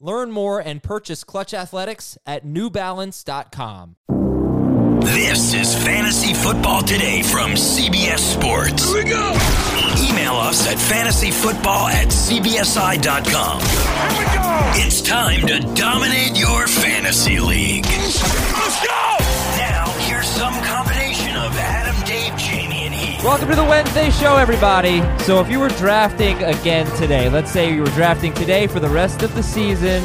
Learn more and purchase Clutch Athletics at newbalance.com. This is Fantasy Football Today from CBS Sports. Here we go. Email us at fantasyfootball at cbsi.com. Here we go. It's time to dominate your fantasy league. Let's go. Now, here's some combination of Adam, Welcome to the Wednesday show, everybody. So, if you were drafting again today, let's say you were drafting today for the rest of the season,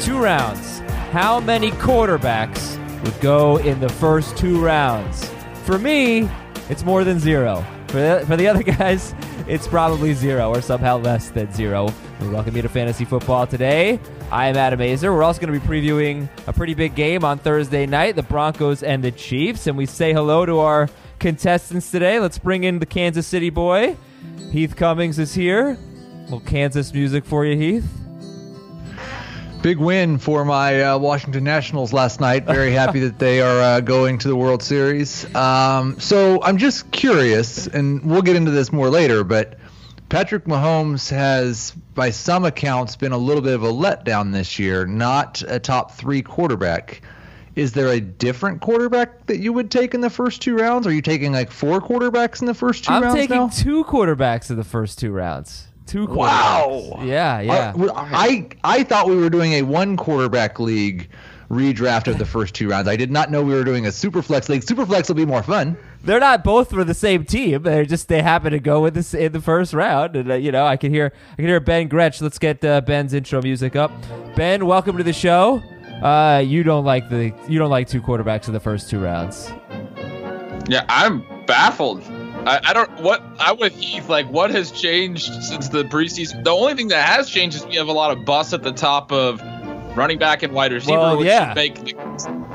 two rounds, how many quarterbacks would go in the first two rounds? For me, it's more than zero. For the, for the other guys, it's probably zero or somehow less than zero. We welcome you to Fantasy Football today. I am Adam Aizer. We're also going to be previewing a pretty big game on Thursday night, the Broncos and the Chiefs. And we say hello to our contestants today. Let's bring in the Kansas City boy. Heath Cummings is here. A little Kansas music for you, Heath. Big win for my uh, Washington Nationals last night. Very happy that they are uh, going to the World Series. Um, so I'm just curious, and we'll get into this more later, but Patrick Mahomes has, by some accounts, been a little bit of a letdown this year, not a top three quarterback. Is there a different quarterback that you would take in the first two rounds? Are you taking like four quarterbacks in the first 2 I'm rounds taking now? two quarterbacks in the first two rounds. Two quarterbacks. Wow. Yeah, yeah. Uh, I I thought we were doing a one quarterback league redraft of the first two rounds. I did not know we were doing a super flex league. Super flex will be more fun. They're not both for the same team. They just they happen to go with this in the first round. And uh, you know, I can hear I can hear Ben Gretch. Let's get uh, Ben's intro music up. Ben, welcome to the show. Uh, you don't like the you don't like two quarterbacks in the first two rounds. Yeah, I'm baffled. I, I don't what I'm with Heath. Like, what has changed since the preseason? The only thing that has changed is we have a lot of busts at the top of running back and wide receiver, Well, which yeah. make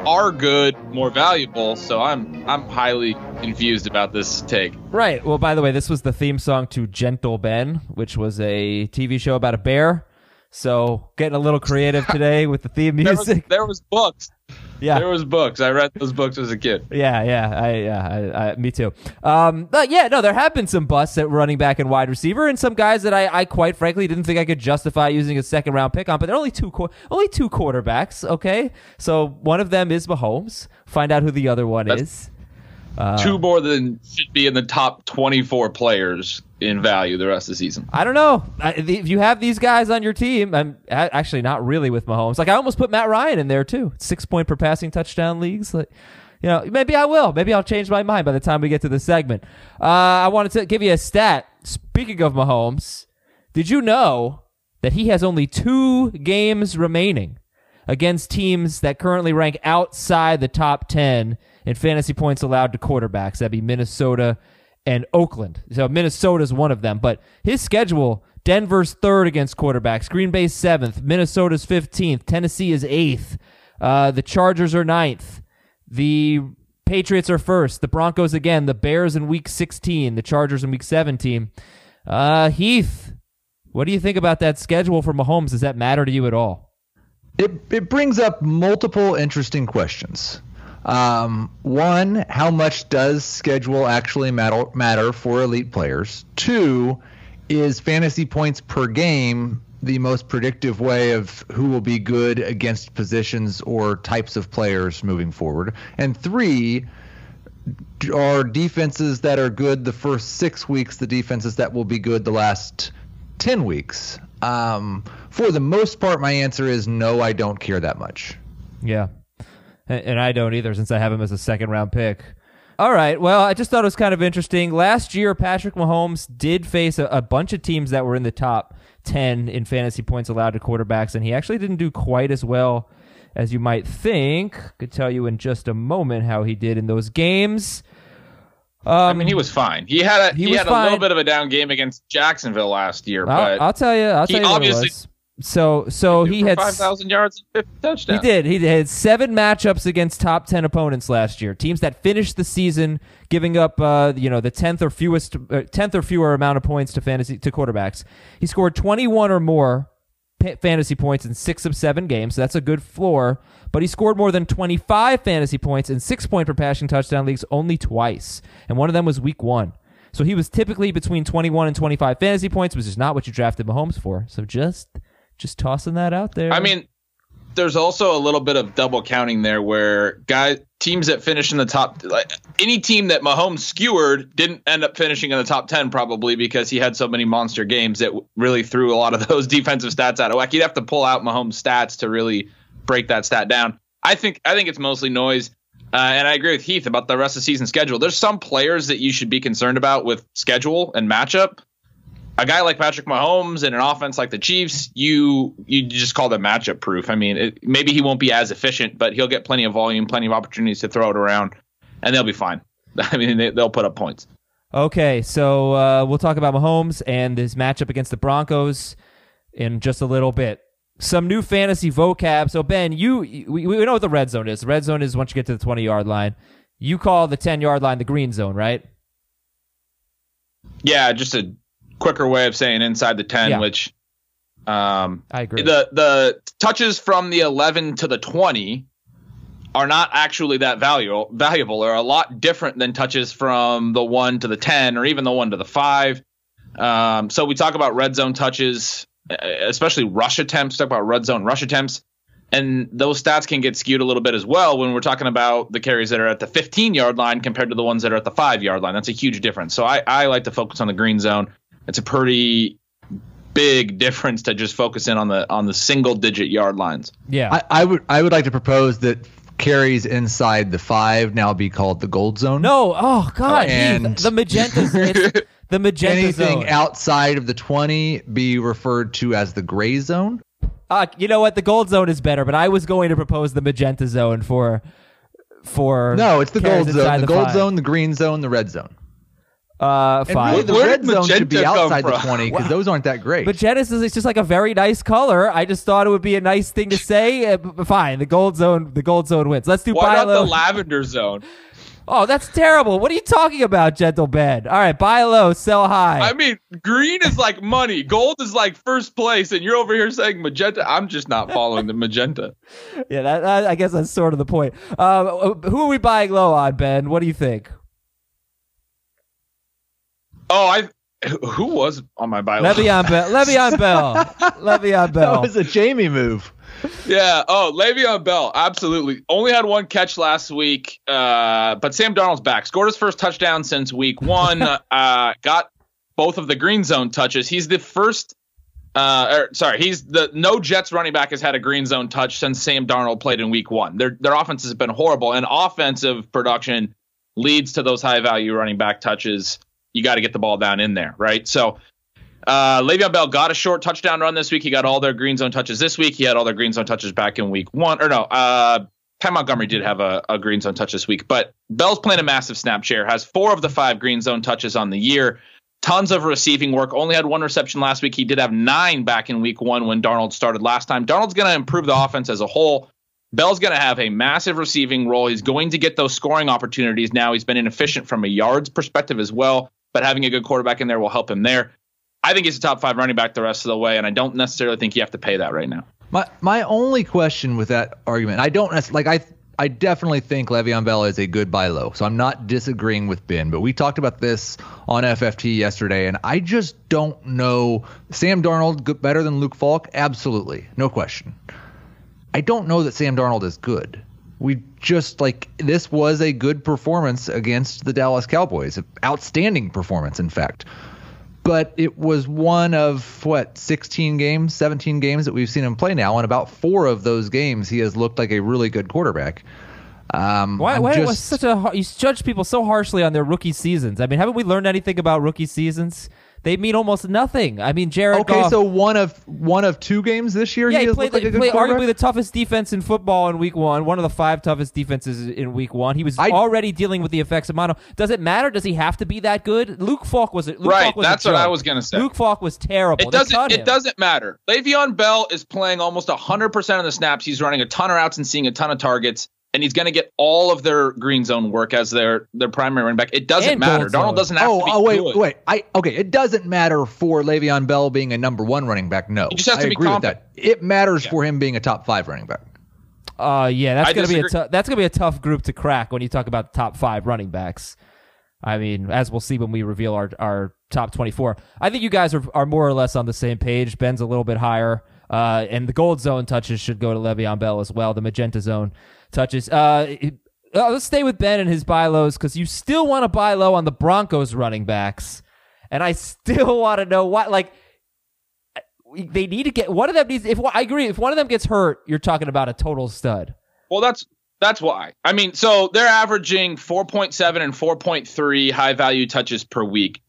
are good more valuable. So I'm I'm highly confused about this take. Right. Well, by the way, this was the theme song to Gentle Ben, which was a TV show about a bear. So getting a little creative today with the theme There was, music. there was books. Yeah. There was books. I read those books as a kid. Yeah, yeah, I, yeah, I, I, me too. Um, but yeah, no, there have been some busts at running back and wide receiver, and some guys that I, I quite frankly didn't think I could justify using a second round pick on. But they're only two, only two quarterbacks. Okay, so one of them is Mahomes. Find out who the other one That's- is. Uh, Two more than should be in the top 24 players in value the rest of the season. I don't know. I, the- if you have these guys on your team, I'm a- actually not really with Mahomes. Like I almost put Matt Ryan in there too. Six point per passing touchdown leagues. Like, you know, maybe I will. Maybe I'll change my mind by the time we get to the segment. Uh, I wanted to give you a stat. Speaking of Mahomes, did you know that he has only two games remaining against teams that currently rank outside the top 10 in fantasy points allowed to quarterbacks? That'd be Minnesota and Oakland. So Minnesota's one of them, but his schedule Denver's third against quarterbacks, Green Bay's seventh, Minnesota's 15th, Tennessee is eighth, uh, the Chargers are ninth, the Patriots are first, the Broncos again, the Bears in week 16, the Chargers in week 17. Uh, Heath, what do you think about that schedule for Mahomes? Does that matter to you at all? It it brings up multiple interesting questions. Um, one, how much does schedule actually matter matter for elite players? Two, is fantasy points per game the most predictive way of who will be good against positions or types of players moving forward? And three, are defenses that are good the first six weeks the defenses that will be good the last 10 weeks? Um, for the most part, my answer is no, I don't care that much. Yeah. And, I don't either since I have him as a second round pick. All right. Well, I just thought it was kind of interesting. Last year, Patrick Mahomes did face a, a bunch of teams that were in the top 10 in fantasy points allowed to quarterbacks, and he actually didn't do quite as well as you might think. Could tell you in just a moment how he did in those games. Um, I mean, he was fine. He had a He he, had a little bit of a down game against Jacksonville last year, I'll, but I'll tell you. I'll he tell you what it obviously- was. So so he had five thousand yards and fifty touchdowns. he did. He had seven matchups against top ten opponents last year. Teams that finished the season giving up, uh, you know, the tenth or fewest, uh, tenth or fewer amount of points to fantasy to quarterbacks. He scored twenty one or more fantasy points in six of seven games. So that's a good floor. But he scored more than twenty five fantasy points in six point per passing touchdown leagues only twice, and one of them was week one. So he was typically between twenty one and twenty five fantasy points, which is not what you drafted Mahomes for. So just just tossing that out there. I mean, there's also a little bit of double counting there where guys teams that finish in the top like any team that Mahomes skewered didn't end up finishing in the top 10 probably because he had so many monster games that really threw a lot of those defensive stats out of whack. You'd have to pull out Mahomes stats to really break that stat down. I think I think it's mostly noise. Uh, and I agree with Heath about the rest of the season schedule. There's some players that you should be concerned about with schedule and matchup a guy like Patrick Mahomes in an offense like the Chiefs, you you just call them matchup proof. I mean, it, maybe he won't be as efficient, but he'll get plenty of volume, plenty of opportunities to throw it around, and they'll be fine. I mean, they, they'll put up points. Okay, so uh, we'll talk about Mahomes and his matchup against the Broncos in just a little bit. Some new fantasy vocab. So Ben, you we, we know what the red zone is. The red zone is once you get to the twenty yard line. You call the ten yard line the green zone, right? Yeah, just a quicker way of saying inside the ten, Yeah. which um, I agree. the the touches from the 11 to the 20 are not actually that valuable valuable. Or a lot different than touches from the 1 to the 10 or even the 1 to the 5 um, so we talk about red zone touches especially rush attempts talk about red zone rush attempts. And those stats can get skewed a little bit as well when we're talking about the carries that are at the 15 yard line compared to the ones that are at the 5 yard line. That's a huge difference. So I, I like to focus on the green zone it's a pretty big difference to just focus in on the on the single digit yard lines. yeah. I, I would I would like to propose that carries inside the five now be called the gold zone. no, oh God, Heath, And- the magenta. it's the magenta Anything zone. outside of the 20 be referred to as the gray zone. Uh, you know what? The gold zone is better, but I was going to propose the magenta zone for for No, it's the gold inside zone. The, gold five. zone, the green zone, the red zone. Uh, And fine. really, the Where red zone should be outside the 20 because those aren't that great. Magenta is it's just like a very nice color. I just thought it would be a nice thing to say. Uh, fine, the gold zone, the gold zone wins. Let's do Why buy not the lavender zone? oh, that's terrible. What are you talking about, gentle Ben? All right, buy low, sell high. I mean, green is like money, gold is like first place, and you're over here saying magenta. I'm just not following the magenta. yeah, that, that- I guess that's sort of the point. Uh, who are we buying low on, Ben? What do you think? Oh, I who was on my bio? Le'Veon Bell. Le'Veon Bell. Le'Veon Bell. that Bell. was a Jamie move. Yeah. Oh, Le'Veon Bell, absolutely. Only had one catch last week, uh, but Sam Darnold's back. Scored his first touchdown since week one. uh, got both of the green zone touches. He's the first. Uh, or, sorry, he's the no Jets running back has had a green zone touch since Sam Darnold played in week one. Their their offense has been horrible, and offensive production leads to those high value running back touches. You got to get the ball down in there, right? So uh, Le'Veon Bell got a short touchdown run this week. He got all their green zone touches this week. He had all their green zone touches back in week one. Or no, uh, Ty Montgomery did have a, a green zone touch this week. But Bell's playing a massive snap share, has four of the five green zone touches on the year. Tons of receiving work. Only had one reception last week. He did have nine back in week one when Darnold started last time. Darnold's going to improve the offense as a whole. Bell's going to have a massive receiving role. He's going to get those scoring opportunities now. He's been inefficient from a yards perspective as well, but having a good quarterback in there will help him there. I think he's a top five running back the rest of the way, and I don't necessarily think you have to pay that right now. My my only question with that argument, I don't like I I definitely think Le'Veon Bell is a good buy low. So I'm not disagreeing with Ben, but we talked about this on FFT yesterday, and I just don't know. Sam Darnold better than Luke Falk? Absolutely, no question. I don't know that Sam Darnold is good. We just like this was a good performance against the Dallas Cowboys, outstanding performance, in fact but it was one of what 16 games 17 games that we've seen him play now and about four of those games he has looked like a really good quarterback Um, Why, I'm why just- was such a you judge people so harshly on their rookie seasons? I mean, haven't we learned anything about rookie seasons? They mean almost nothing. I mean, Jared okay, Goff. so one of one of two games this year. yeah, he, he played, looked like the, a good played arguably the toughest defense in football in week one, one of the five toughest defenses in week one. He was I- already dealing with the effects of mono. Does it matter? Does he have to be that good? Luke Falk was Luke Right, Falk was a that's what I was gonna say. Luke Falk was terrible. It doesn't. It him. doesn't matter. Le'Veon Bell is playing almost hundred percent of the snaps. He's running a ton of routes and seeing a ton of targets, and he's going to get all of their green zone work as their their primary running back. It doesn't And matter. gold zone. Darnold doesn't have Oh, to be oh, wait, good. wait. I okay. It doesn't matter for Le'Veon Bell being a number one running back. No, He just has I to be agree with that. It matters Yeah. for him being a top five running back. Uh, yeah, that's I gonna be a that's gonna be a tough group to crack when you talk about the top five running backs. I mean, as we'll see when we reveal our our top twenty four. I think you guys are are more or less on the same page. Ben's a little bit higher, uh, and the gold zone touches should go to Le'Veon Bell as well. The magenta zone touches. Uh, uh, let's stay with Ben and his buy lows because you still want to buy low on the Broncos running backs, and I still want to know what like they need to get one of them needs. If I agree, if one of them gets hurt, you're talking about a total stud. Well, that's that's why. I mean, so they're averaging 4.7 and 4.3 high value touches per week.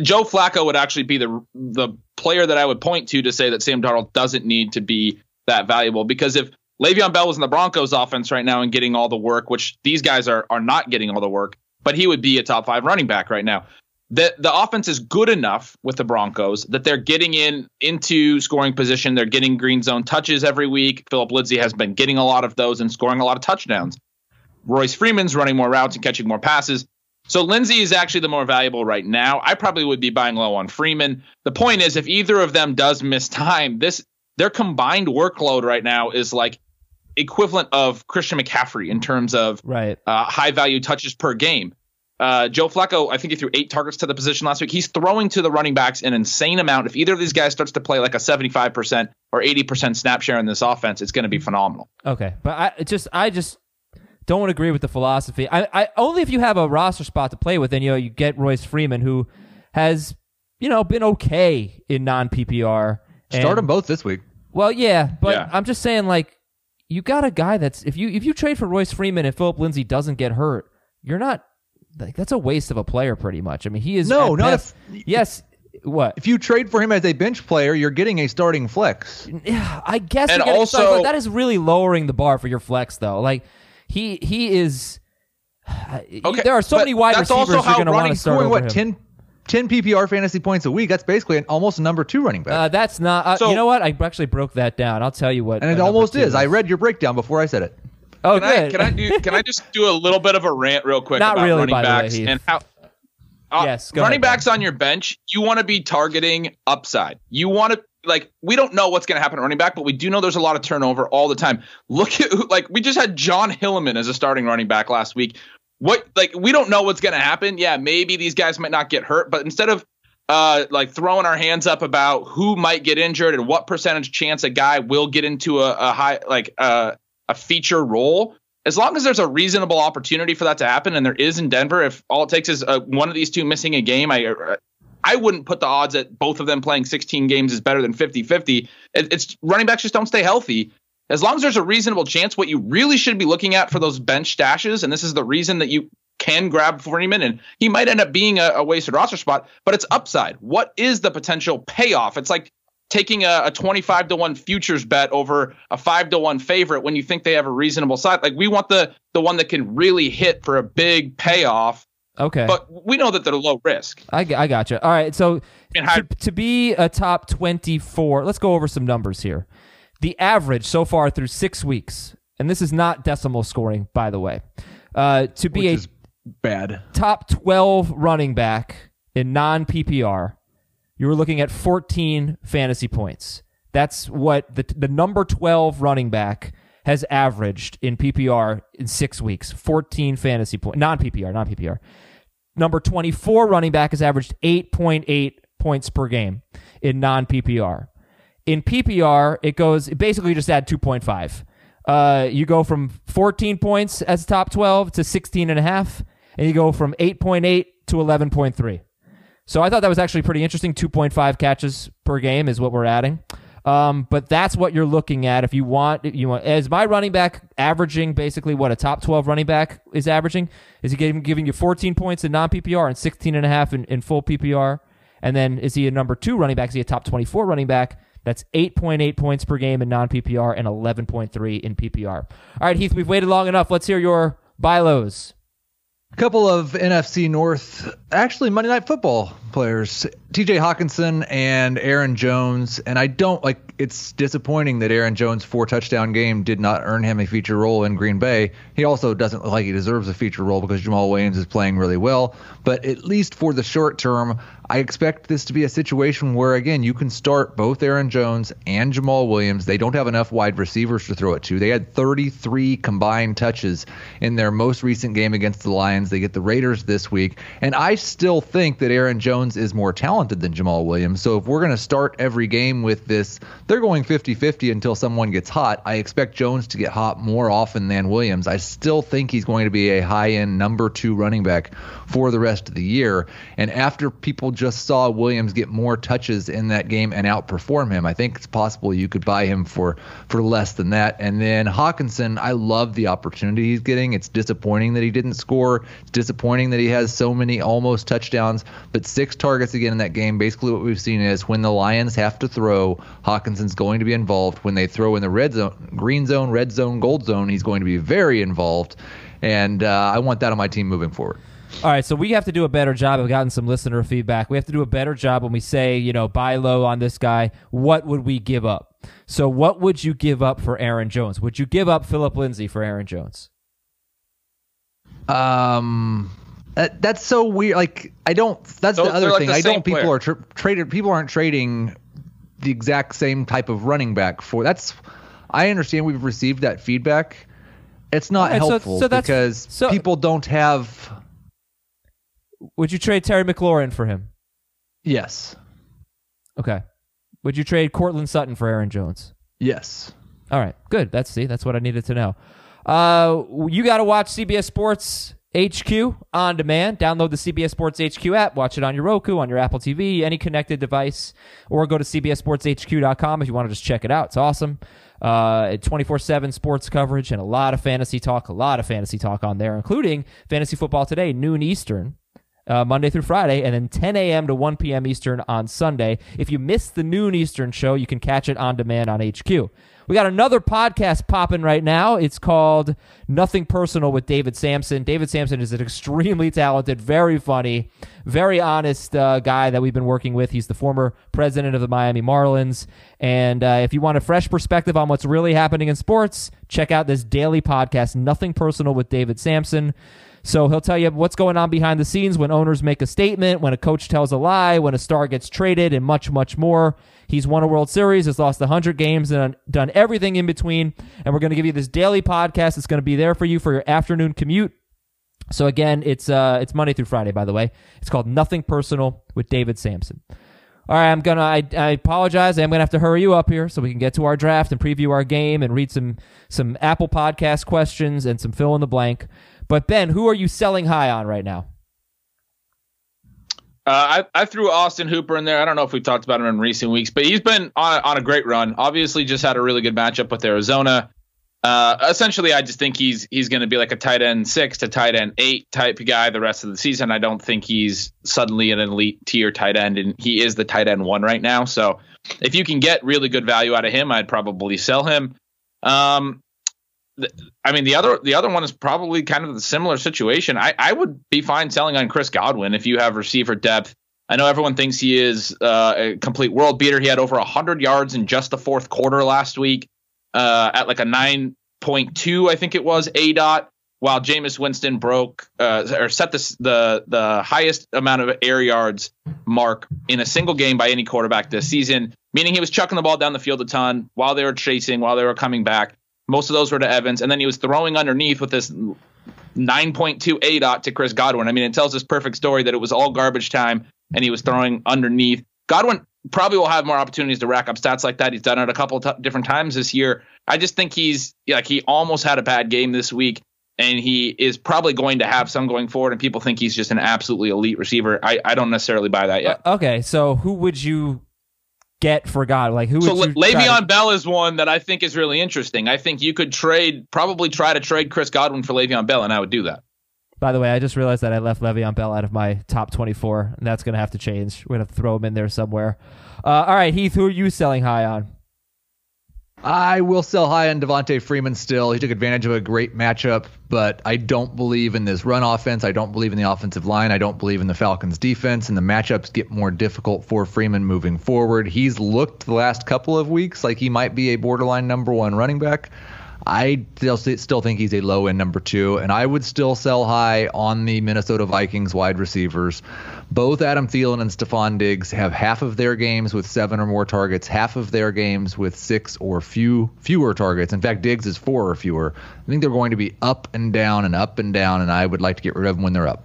Joe Flacco would actually be the the player that I would point to to say that Sam Darnold doesn't need to be that valuable because if Le'Veon Bell was in the Broncos offense right now and getting all the work, which these guys are are not getting all the work, but he would be a top 5 running back right now. The the offense is good enough with the Broncos that they're getting in into scoring position. They're getting green zone touches every week. Philip Lindsay has been getting a lot of those and scoring a lot of touchdowns. Royce Freeman's running more routes and catching more passes. So Lindsay is actually the more valuable right now. I probably would be buying low on Freeman. The point is, if either of them does miss time, this their combined workload right now is like equivalent of Christian McCaffrey in terms of Right. uh, high value touches per game. Uh, Joe Flacco, I think he threw eight targets to the position last week. He's throwing to the running backs an insane amount. If either of these guys starts to play like a 75% or 80% snap share in this offense, it's going to be phenomenal. Okay, but I just I just don't agree with the philosophy. I, I only if you have a roster spot to play with, and you know you get Royce Freeman, who has you know been okay in non PPR. Start them both this week. Well, yeah, but Yeah. I'm just saying like you got a guy that's if you if you trade for Royce Freeman and Philip Lindsay doesn't get hurt, you're not like that's a waste of a player pretty much. I mean, he is No, not best- yes. What? If you trade for him as a bench player, you're getting a starting flex. Yeah, I guess. And you're getting also- started, but that is really lowering the bar for your flex, though. Like he he is. Okay, there are so many wide that's receivers also you're how going to want running to start Scoring over what him. 10, 10 PPR fantasy points a week? That's basically an, almost a number two running back. Uh, that's not. Uh, So- you know what? I actually broke that down. I'll tell you what. and it almost two is. I read your breakdown before I said it. Oh, Can I, can I do? Can I just do a little bit of a rant real quick Not about really, running by the way, backs and how? Uh, Yes, go running ahead, backs on your bench, you want to be targeting upside. You want to like we don't know what's going to happen at running back, but we do know there's a lot of turnover all the time. Look at like we just had Jon Hilliman as a starting running back last week. What like we don't know what's going to happen. Yeah, maybe these guys might not get hurt, but instead of uh, like throwing our hands up about who might get injured and what percentage chance a guy will get into a, a high like uh, a feature role. As long as there's a reasonable opportunity for that to happen, and there is in Denver, if all it takes is uh, one of these two missing a game, I uh, I wouldn't put the odds at both of them playing 16 games is better than 50-50. It, it's running backs just don't stay healthy. As long as there's a reasonable chance, what you really should be looking at for those bench stashes, and this is the reason that you can grab Freeman, and he might end up being a, a wasted roster spot, but it's upside. What is the potential payoff? It's like taking a, a 25 to 1 futures bet over a 5 to 1 favorite when you think they have a reasonable side. Like we want the the one that can really hit for a big payoff, okay. but we know that they're low risk. I, I got you. All right. So mean, to, to be a top 24, let's go over some numbers here. The average so far through six weeks, and this is not decimal scoring, by the way, uh, to be Which a bad. top 12 running back in non PPR, you were looking at 14 fantasy points. That's what the, the number 12 running back has averaged in PPR in six weeks 14 fantasy points, non PPR, non PPR. Number 24 running back has averaged 8.8 points per game in non PPR. In PPR, it goes basically just add 2.5. Uh, you go from 14 points as top 12 to 16 and a half, and you go from 8.8 to 11.3. So I thought that was actually pretty interesting. 2.5 catches per game is what we're adding. Um, but that's what you're looking at if you want. You want as my running back averaging basically what a top 12 running back is averaging. Is he giving, giving you 14 points in non PPR and 16 and a half in, in full PPR? And then is he a number two running back? Is he a top 24 running back? That's 8.8 points per game in non PPR and 11.3 in PPR. All right, Heath, we've waited long enough. Let's hear your buy lows. A couple of NFC North, actually Monday Night Football players, TJ Hockenson and Aaron Jones. And I don't like it's disappointing that Aaron Jones' four touchdown game did not earn him a feature role in Green Bay. He also doesn't look like he deserves a feature role because Jamaal Williams is playing really well. But at least for the short term, I expect this to be a situation where, again, you can start both Aaron Jones and Jamaal Williams. They don't have enough wide receivers to throw it to. They had 33 combined touches in their most recent game against the Lions. They get the Raiders this week. And I still think that Aaron Jones is more talented than Jamaal Williams. So if we're going to start every game with this, they're going 50 50 until someone gets hot. I expect Jones to get hot more often than Williams. I still think he's going to be a high end number two running back for the rest of the year. And after people just saw Williams get more touches in that game and outperform him, I think it's possible you could buy him for for less than that. And then Hockenson, I love the opportunity he's getting. It's disappointing that he didn't score. It's disappointing that he has so many almost touchdowns, but six targets again in that game. Basically, what we've seen is when the Lions have to throw, Hockenson's going to be involved. When they throw in the red zone, green zone, red zone, gold zone, he's going to be very involved. And uh, I want that on my team moving forward. All right, so we have to do a better job. I've gotten some listener feedback. We have to do a better job when we say, you know, buy low on this guy. What would we give up? So, what would you give up for Aaron Jones? Would you give up Philip Lindsay for Aaron Jones? Um, that, that's so weird. Like, I don't. That's Those- the other they're like thing. the I don't. People player. are tra- traded. People aren't trading the exact same type of running back for. That's. I understand we've received that feedback. It's not All right, so- helpful so that's- because so- people don't have. Would you trade Terry McLaurin for him? Yes. Okay. Would you trade Courtland Sutton for Aaron Jones? Yes. All right, good. That's see, that's what I needed to know. Uh, you got to watch CBS Sports HQ on demand. Download the CBS Sports HQ app. Watch it on your Roku, on your Apple TV, any connected device, or go to CBSSportsHQ.com if you want to just check it out. It's awesome. Uh, 24/7 sports coverage and a lot of fantasy talk. A lot of fantasy talk on there, including fantasy football today, noon Eastern uh, Monday through Friday, and then 10 a.m. to 1 p.m. Eastern on Sunday. If you miss the noon Eastern show, you can catch it on demand on HQ. We got another podcast popping right now. It's called Nothing Personal with David Samson. David Samson is an extremely talented, very funny, very honest uh, guy that we've been working with. He's the former president of the Miami Marlins. And uh, if you want a fresh perspective on what's really happening in sports, check out this daily podcast, Nothing Personal with David Samson. So he'll tell you what's going on behind the scenes when owners make a statement, when a coach tells a lie, when a star gets traded, and much, much more. He's won a World Series, has lost 100 games, and done everything in between. And we're going to give you this daily podcast. It's going to be there for you for your afternoon commute. So again, it's uh, it's Monday through Friday, by the way. It's called Nothing Personal with David Samson. All right, I'm gonna. I, I apologize. I'm gonna have to hurry you up here so we can get to our draft and preview our game and read some some Apple Podcast questions and some fill in the blank. But Ben, who are you selling high on right now? Uh, I, I threw Austin Hooper in there. I don't know if we've talked about him in recent weeks, but he's been on, on a great run. Obviously, just had a really good matchup with Arizona. Uh, essentially, I just think he's he's going to be like a tight end six to tight end eight type guy the rest of the season. I don't think he's suddenly an elite tier tight end, and he is the tight end one right now. So, if you can get really good value out of him, I'd probably sell him. Um, I mean, the other the other one is probably kind of the similar situation. I, I would be fine selling on Chris Godwin if you have receiver depth. I know everyone thinks he is uh, a complete world beater. He had over 100 yards in just the fourth quarter last week uh, at like a 9.2, I think it was, A dot, while Jameis Winston broke uh, or set the, the, the highest amount of air yards mark in a single game by any quarterback this season, meaning he was chucking the ball down the field a ton while they were chasing, while they were coming back. Most of those were to Evans, and then he was throwing underneath with this 9.2 A dot to Chris Godwin. I mean, it tells this perfect story that it was all garbage time, and he was throwing underneath. Godwin probably will have more opportunities to rack up stats like that. He's done it a couple t- different times this year. I just think he's like he almost had a bad game this week, and he is probably going to have some going forward. And people think he's just an absolutely elite receiver. I, I don't necessarily buy that yet. Uh, okay, so who would you get for God? Like who So would Le- try to- Le'Veon Bell is one that I think is really interesting. I think you could trade, probably try to trade Chris Godwin for Le'Veon Bell, and I would do that. By the way, I just realized that I left Le'Veon Bell out of my top 24, and that's going to have to change. We're going to to throw him in there somewhere. Uh, all right, Heath, who are you selling high on? I will sell high on Devonta Freeman still. He took advantage of a great matchup, but I don't believe in this run offense. I don't believe in the offensive line. I don't believe in the Falcons defense, and the matchups get more difficult for Freeman moving forward. He's looked the last couple of weeks like he might be a borderline number one running back. I still still think he's a low end number two, and I would still sell high on the Minnesota Vikings wide receivers. Both Adam Thielen and Stefon Diggs have half of their games with seven or more targets, half of their games with six or few fewer targets. In fact, Diggs is four or fewer. I think they're going to be up and down and up and down, and I would like to get rid of them when they're up.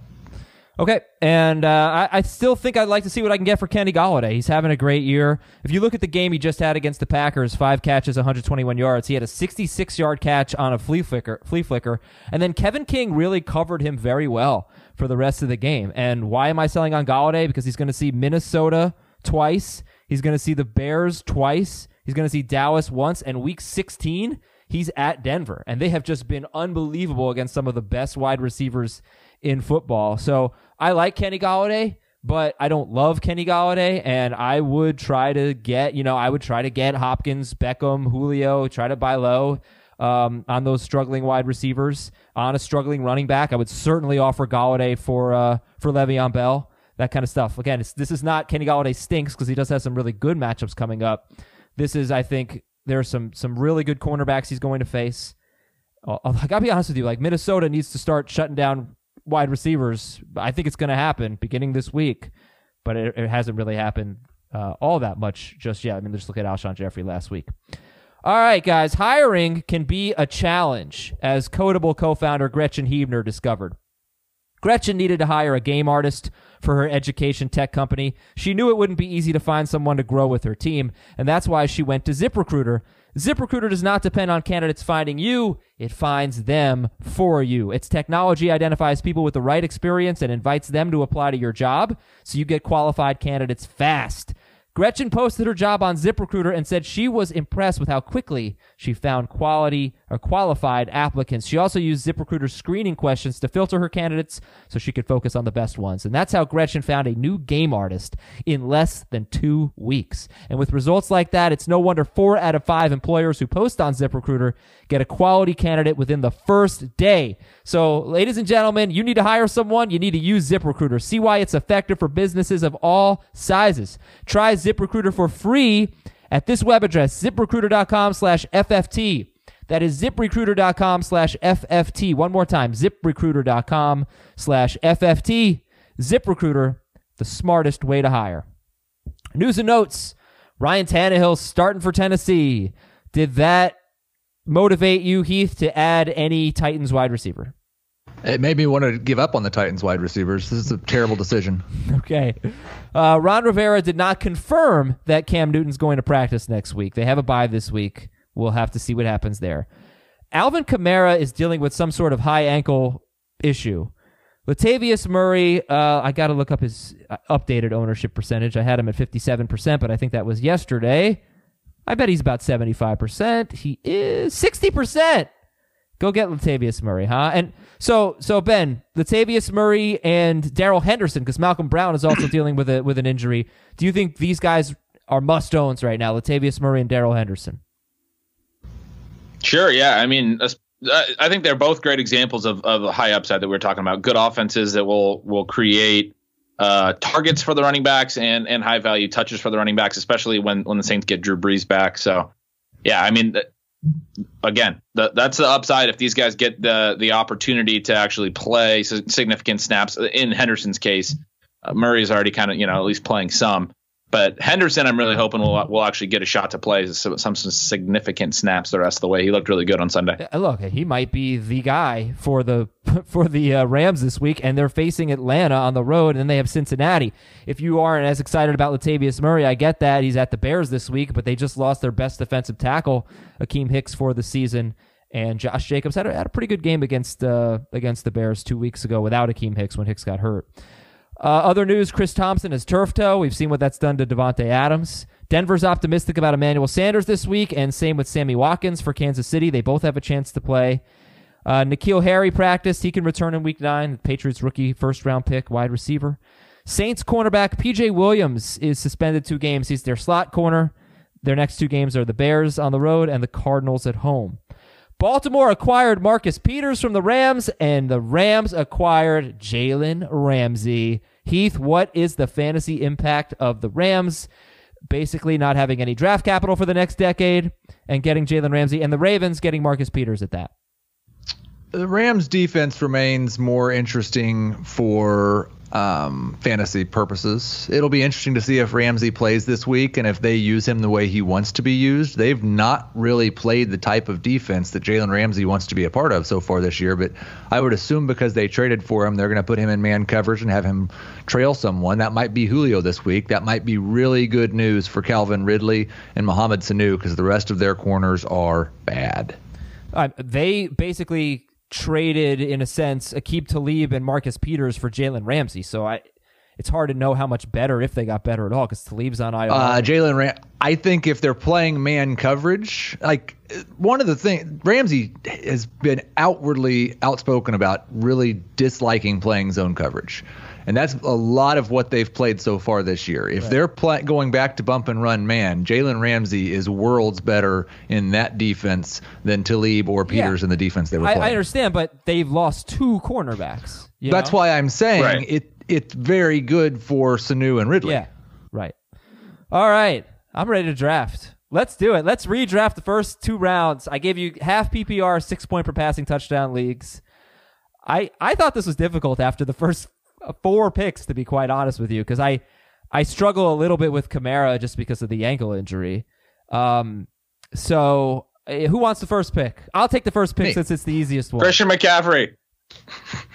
Okay, and uh, I, I still think I'd like to see what I can get for Kenny Golladay. He's having a great year. If you look at the game he just had against the Packers, five catches, 121 yards. He had a 66-yard catch on a flea flicker, flea flicker, and then Kevin King really covered him very well for the rest of the game. And why am I selling on Golladay? Because he's going to see Minnesota twice. He's going to see the Bears twice. He's going to see Dallas once, and Week 16 he's at Denver, and they have just been unbelievable against some of the best wide receivers in football. So I like Kenny Golladay, but I don't love Kenny Golladay, and I would try to get, you know, I would try to get Hopkins, Beckham, Julio, try to buy low um, on those struggling wide receivers. On a struggling running back, I would certainly offer Golladay for uh, for Le'Veon Bell. That kind of stuff. Again, this is not Kenny Golladay stinks because he does have some really good matchups coming up. This is, I think, there are some some really good cornerbacks he's going to face. Uh, I gotta be honest with you, like Minnesota needs to start shutting down wide receivers. I think it's going to happen beginning this week, but it, it hasn't really happened uh, all that much just yet. I mean, just look at Alshon Jeffery last week. All right, guys, hiring can be a challenge, as Kodable co-founder Gretchen Hebner discovered. Gretchen needed to hire a game artist for her education tech company. She knew it wouldn't be easy to find someone to grow with her team, and that's why she went to ZipRecruiter. ZipRecruiter does not depend on candidates finding you, it finds them for you. Its technology identifies people with the right experience and invites them to apply to your job, so you get qualified candidates fast. Gretchen posted her job on ZipRecruiter and said she was impressed with how quickly she found quality or qualified applicants. She also used ZipRecruiter's screening questions to filter her candidates so she could focus on the best ones. And that's how Gretchen found a new game artist in less than two weeks. And with results like that, it's no wonder four out of five employers who post on ZipRecruiter get a quality candidate within the first day. So, ladies and gentlemen, you need to hire someone, you need to use ZipRecruiter. See why it's effective for businesses of all sizes. Try ZipRecruiter for free at this web address, ziprecruiter.com slash FFT. That is ziprecruiter.com slash FFT. One more time, ziprecruiter.com slash FFT. ZipRecruiter, the smartest way to hire. News and notes. Ryan Tannehill starting for Tennessee. Did that motivate you, Heath, to add any Titans wide receiver? It made me want to give up on the Titans wide receivers. This is a terrible decision. Okay. Uh, Ron Rivera did not confirm that Cam Newton's going to practice next week. They have a bye this week. We'll have to see what happens there. Alvin Kamara is dealing with some sort of high ankle issue. Latavius Murray, uh, I got to look up his uh, updated ownership percentage. I had him at 57%, but I think that was yesterday. I bet he's about 75%. He is 60%. Go get Latavius Murray, huh? And so, so Ben, Latavius Murray and Darrell Henderson, because Malcolm Brown is also dealing with a with an injury. Do you think these guys are must owns right now? Latavius Murray and Darrell Henderson. Sure. Yeah. I mean, I think they're both great examples of, of the high upside that we are talking about. Good offenses that will will create uh, targets for the running backs and and high value touches for the running backs, especially when when the Saints get Drew Brees back. So, yeah, I mean, again, the, that's the upside if these guys get the the opportunity to actually play significant snaps. In Henderson's case, uh, Murray's already kind of you know at least playing some. But Henderson, I'm really hoping will will actually get a shot to play some, some significant snaps the rest of the way. He looked really good on Sunday. Look, he might be the guy for the for the uh, Rams this week, and they're facing Atlanta on the road, and then they have Cincinnati. If you aren't as excited about Latavius Murray, I get that he's at the Bears this week, but they just lost their best defensive tackle, Akiem Hicks, for the season. And Josh Jacobs had a, had a pretty good game against uh, against the Bears two weeks ago without Akiem Hicks when Hicks got hurt. Uh, other news: Chris Thompson has turf toe. We've seen what that's done to Davante Adams. Denver's optimistic about Emmanuel Sanders this week, and same with Sammy Watkins for Kansas City. They both have a chance to play. Uh, N'Keal Harry practiced. He can return in week nine. The Patriots rookie first round pick, wide receiver. Saints cornerback PJ Williams is suspended two games. He's their slot corner. Their next two games are the Bears on the road and the Cardinals at home. Baltimore acquired Marcus Peters from the Rams, and the Rams acquired Jalen Ramsey. Heath, what is the fantasy impact of the Rams? Basically, not having any draft capital for the next decade and getting Jalen Ramsey, and the Ravens getting Marcus Peters at that. The Rams defense remains more interesting for um, fantasy purposes. It'll be interesting to see if Ramsey plays this week and if they use him the way he wants to be used. They've not really played the type of defense that Jalen Ramsey wants to be a part of so far this year, but I would assume because they traded for him, they're going to put him in man coverage and have him trail someone. That might be Julio this week. That might be really good news for Calvin Ridley and Mohamed Sanu because the rest of their corners are bad. Uh, they basically traded, in a sense, Aqib Talib and Marcus Peters for Jalen Ramsey. So I, it's hard to know how much better if they got better at all because Talib's on IR. Uh, Jalen Ram- I think if they're playing man coverage, like one of the things Ramsey has been outwardly outspoken about really disliking playing zone coverage. And that's a lot of what they've played so far this year. If right. they're pl- going back to bump and run man, Jalen Ramsey is worlds better in that defense than Talib or Peters yeah. in the defense they were playing. I, I understand, but they've lost two cornerbacks. That's know? why I'm saying right. it it's very good for Sanu and Ridley. Yeah, right. All right, I'm ready to draft. Let's do it. Let's redraft the first two rounds. I gave you half PPR, six point per passing touchdown leagues. I I thought this was difficult after the first four picks, to be quite honest with you, because I I struggle a little bit with Kamara just because of the ankle injury. Um, so uh, who wants the first pick? I'll take the first pick Me. since it's the easiest one. Christian McCaffrey.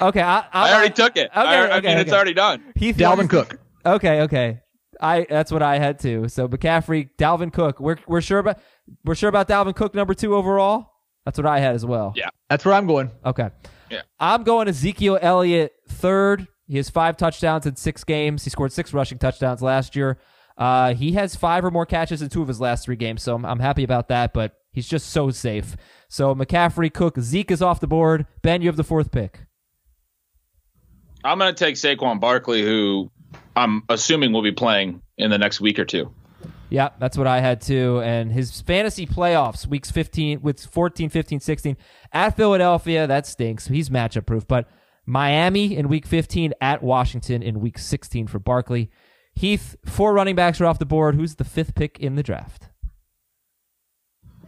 Okay, I, I, I already took it. Okay, I, I okay, mean, okay. it's already done. Heath Dalvin Cook. Okay, okay. I that's what I had too. So McCaffrey, Dalvin Cook. We're we're sure about we're sure about Dalvin Cook number two overall. That's what I had as well. Yeah, that's where I'm going. Okay. Yeah, I'm going Ezekiel Elliott third. He has five touchdowns in six games. He scored six rushing touchdowns last year. Uh, he has five or more catches in two of his last three games, so I'm, I'm happy about that. But he's just so safe. So McCaffrey, Cook, Zeke is off the board. Ben, you have the fourth pick. I'm going to take Saquon Barkley, who I'm assuming will be playing in the next week or two. Yeah, that's what I had too. And his fantasy playoffs, weeks 15, with 14, 15, 16, at Philadelphia, that stinks. He's matchup proof. But Miami in week 15 at Washington in week 16 for Barkley. Heath, four running backs are off the board. Who's the fifth pick in the draft?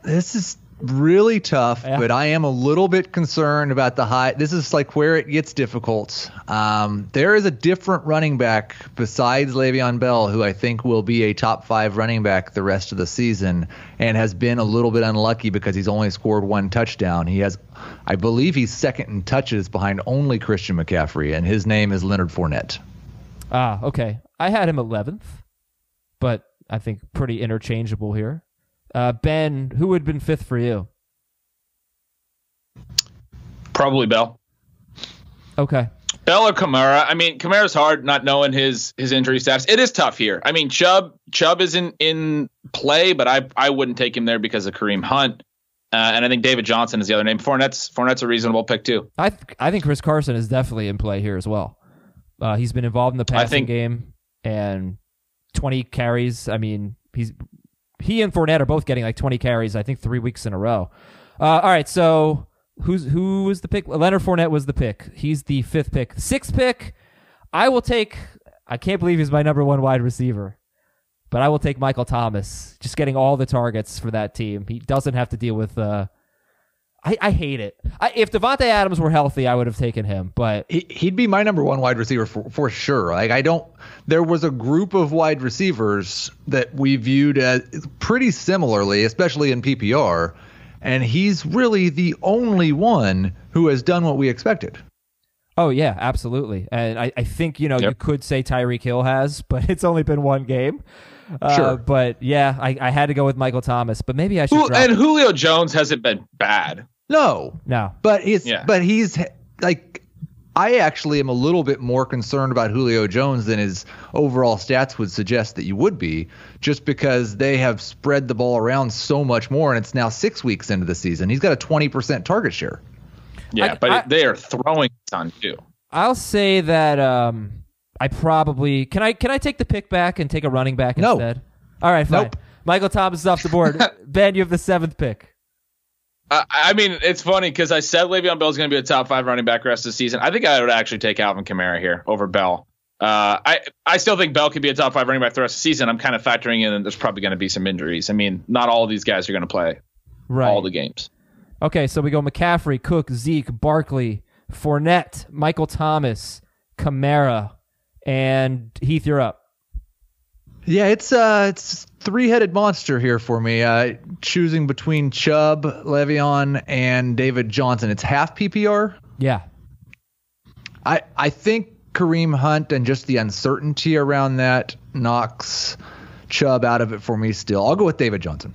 This is really tough, yeah. but I am a little bit concerned about the high. This is like where it gets difficult. Um, there is a different running back besides Le'Veon Bell who I think will be a top five running back the rest of the season and has been a little bit unlucky because he's only scored one touchdown. He has, I believe, he's second in touches behind only Christian McCaffrey, and his name is Leonard Fournette. Ah, okay. I had him 11th, but I think pretty interchangeable here. Uh, ben, who would have been fifth for you? Probably Bell. Okay. Bell or Kamara. I mean, Kamara's hard not knowing his his injury status. It is tough here. I mean, Chubb Chubb isn't in play, but I I wouldn't take him there because of Kareem Hunt. Uh, and I think David Johnson is the other name. Fournette's Fournette's a reasonable pick too. I th- I think Chris Carson is definitely in play here as well. Uh, he's been involved in the passing think, game and 20 carries. I mean, he's he and Fournette are both getting like 20 carries, I think, three weeks in a row. Uh, all right, so who's who was the pick? Leonard Fournette was the pick. He's the fifth pick. Sixth pick, I will take. I can't believe he's my number one wide receiver, but I will take Michael Thomas. Just getting all the targets for that team. He doesn't have to deal with uh, I, I hate it. I, if Davante Adams were healthy, I would have taken him, but he, would be my number one wide receiver for, for sure. Like I don't. There was a group of wide receivers that we viewed as pretty similarly, especially in PPR, and he's really the only one who has done what we expected. Oh yeah, absolutely. And I, I think you know yep. you could say Tyreek Hill has, but it's only been one game. Uh, sure. But yeah, I, I had to go with Michael Thomas, but maybe I should. and Julio Jones hasn't been bad. No, no, but he's yeah. but he's like I actually am a little bit more concerned about Julio Jones than his overall stats would suggest that you would be, just because they have spread the ball around so much more, and it's now six weeks into the season. He's got a 20% target share. Yeah, I- but I- they are throwing a ton too. I'll say that um, I probably can I can I take the pick back and take a running back No. instead? All right, fine. Nope. Michael Thomas is off the board. ben, you have the seventh pick. I mean, it's funny because I said Le'Veon Bell is going to be a top five running back rest of the season. I think I would actually take Alvin Kamara here over Bell. Uh, I I still think Bell could be a top five running back the rest of the season. I'm kind of factoring in that there's probably going to be some injuries. I mean, not all of these guys are going to play Right. all the games. Okay, so we go McCaffrey, Cook, Zeke, Barkley, Fournette, Michael Thomas, Kamara, and Heath. You're up. Yeah, it's uh it's three-headed monster here for me. Uh choosing between Chubb, Le'Veon, and David Johnson. It's half PPR. Yeah. I I think Kareem Hunt and just the uncertainty around that knocks Chubb out of it for me still. I'll go with David Johnson.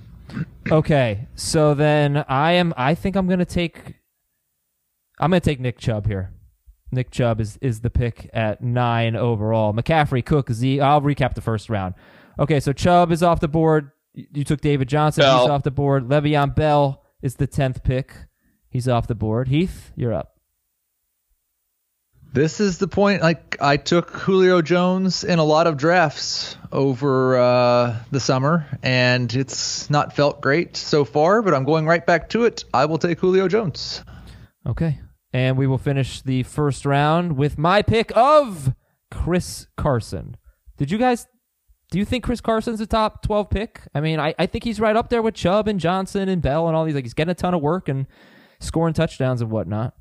Okay, so then I am. I think I'm gonna take. I'm gonna take Nick Chubb here. Nick Chubb is is the pick at nine overall. McCaffrey, Cook, Z. I'll recap the first round. Okay, so Chubb is off the board. You you took David Johnson. He's off the board. Le'Veon Bell is the tenth pick. He's off the board. Heath, you're up. This is the point. Like I took Julio Jones in a lot of drafts over uh, the summer, and it's not felt great so far. But I'm going right back to it. I will take Julio Jones. Okay. And we will finish the first round with my pick of Chris Carson. Did you guys do you think Chris Carson's a top 12 pick? I mean, I, I think he's right up there with Chubb and Johnson and Bell and all these. Like, he's getting a ton of work and scoring touchdowns and whatnot.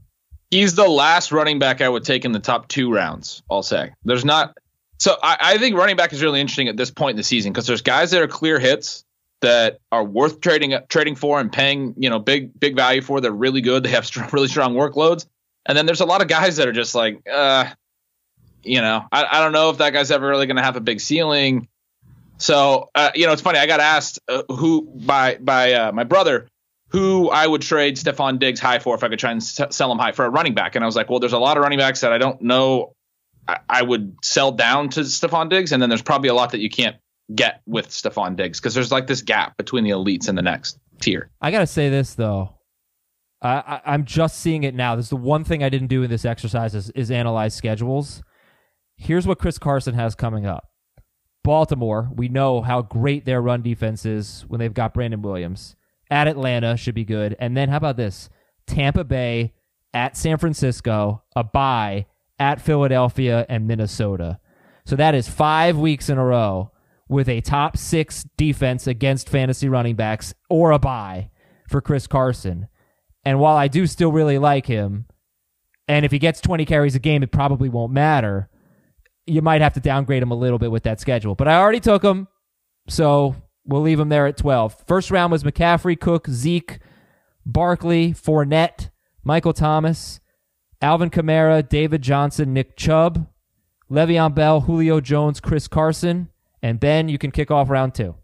He's the last running back I would take in the top two rounds. I'll say there's not. So I, I think running back is really interesting at this point in the season because there's guys that are clear hits that are worth trading trading for and paying you know big big value for. They're really good. They have really strong workloads. And then there's a lot of guys that are just like, uh, you know, I, I don't know if that guy's ever really going to have a big ceiling. So uh, you know, it's funny. I got asked uh, who by by uh, my brother who I would trade Stefon Diggs high for if I could try and s- sell him high for a running back. And I was like, well, there's a lot of running backs that I don't know I, I would sell down to Stefon Diggs, and then there's probably a lot that you can't get with Stefon Diggs because there's like this gap between the elites and the next tier. I gotta say this though. I, I, I'm just seeing it now. This is the one thing I didn't do in this exercise is, is analyze schedules. Here's what Chris Carson has coming up. Baltimore, we know how great their run defense is when they've got Brandon Williams. At Atlanta should be good. And then how about this? Tampa Bay at San Francisco, a bye at Philadelphia and Minnesota. So that is five weeks in a row with a top six defense against fantasy running backs or a bye for Chris Carson. And while I do still really like him, and if he gets 20 carries a game, it probably won't matter. You might have to downgrade him a little bit with that schedule. But I already took him, so we'll leave him there at 12. First round was McCaffrey, Cook, Zeke, Barkley, Fournette, Michael Thomas, Alvin Kamara, David Johnson, Nick Chubb, Le'Veon Bell, Julio Jones, Chris Carson, and Ben, you can kick off round two.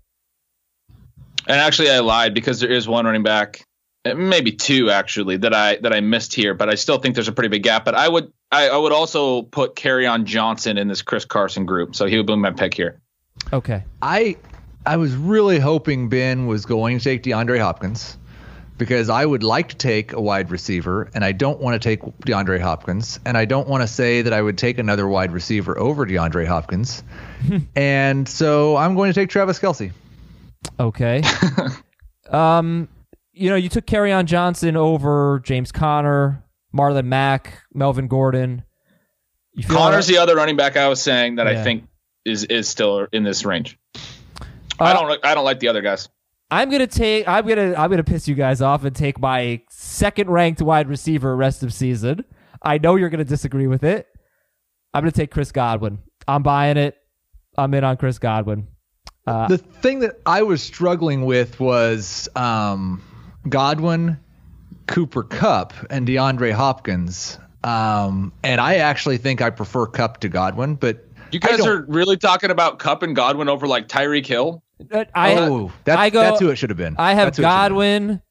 And actually, I lied because there is one running back, eh, maybe two actually that I that I missed here, but I still think there's a pretty big gap. But I would I, I would also put on Johnson in this Chris Carson group, so he would be my pick here. Okay. I I was really hoping Ben was going to take DeAndre Hopkins because I would like to take a wide receiver and I don't want to take DeAndre Hopkins and I don't want to say that I would take another wide receiver over DeAndre Hopkins. and so I'm going to take Travis Kelce. Okay. um, you know, you took on Johnson over James Conner, Marlon Mack, Melvin Gordon. You feel Connor's all the other running back I was saying that Yeah. I think is is still in this range. Uh, I don't I don't like the other guys. I'm gonna take. I'm gonna. I'm gonna piss you guys off and take my second ranked wide receiver rest of season. I know you're gonna disagree with it. I'm gonna take Chris Godwin. I'm buying it. I'm in on Chris Godwin. Uh, the thing that I was struggling with was um, Godwin, Cooper Kupp, and DeAndre Hopkins. Um, and I actually think I prefer Kupp to Godwin, but You guys are really talking about Kupp and Godwin over like Tyreek Hill. Uh, I, oh, that's, I go- that's who it should have been. I have That's who it should been. Godwin.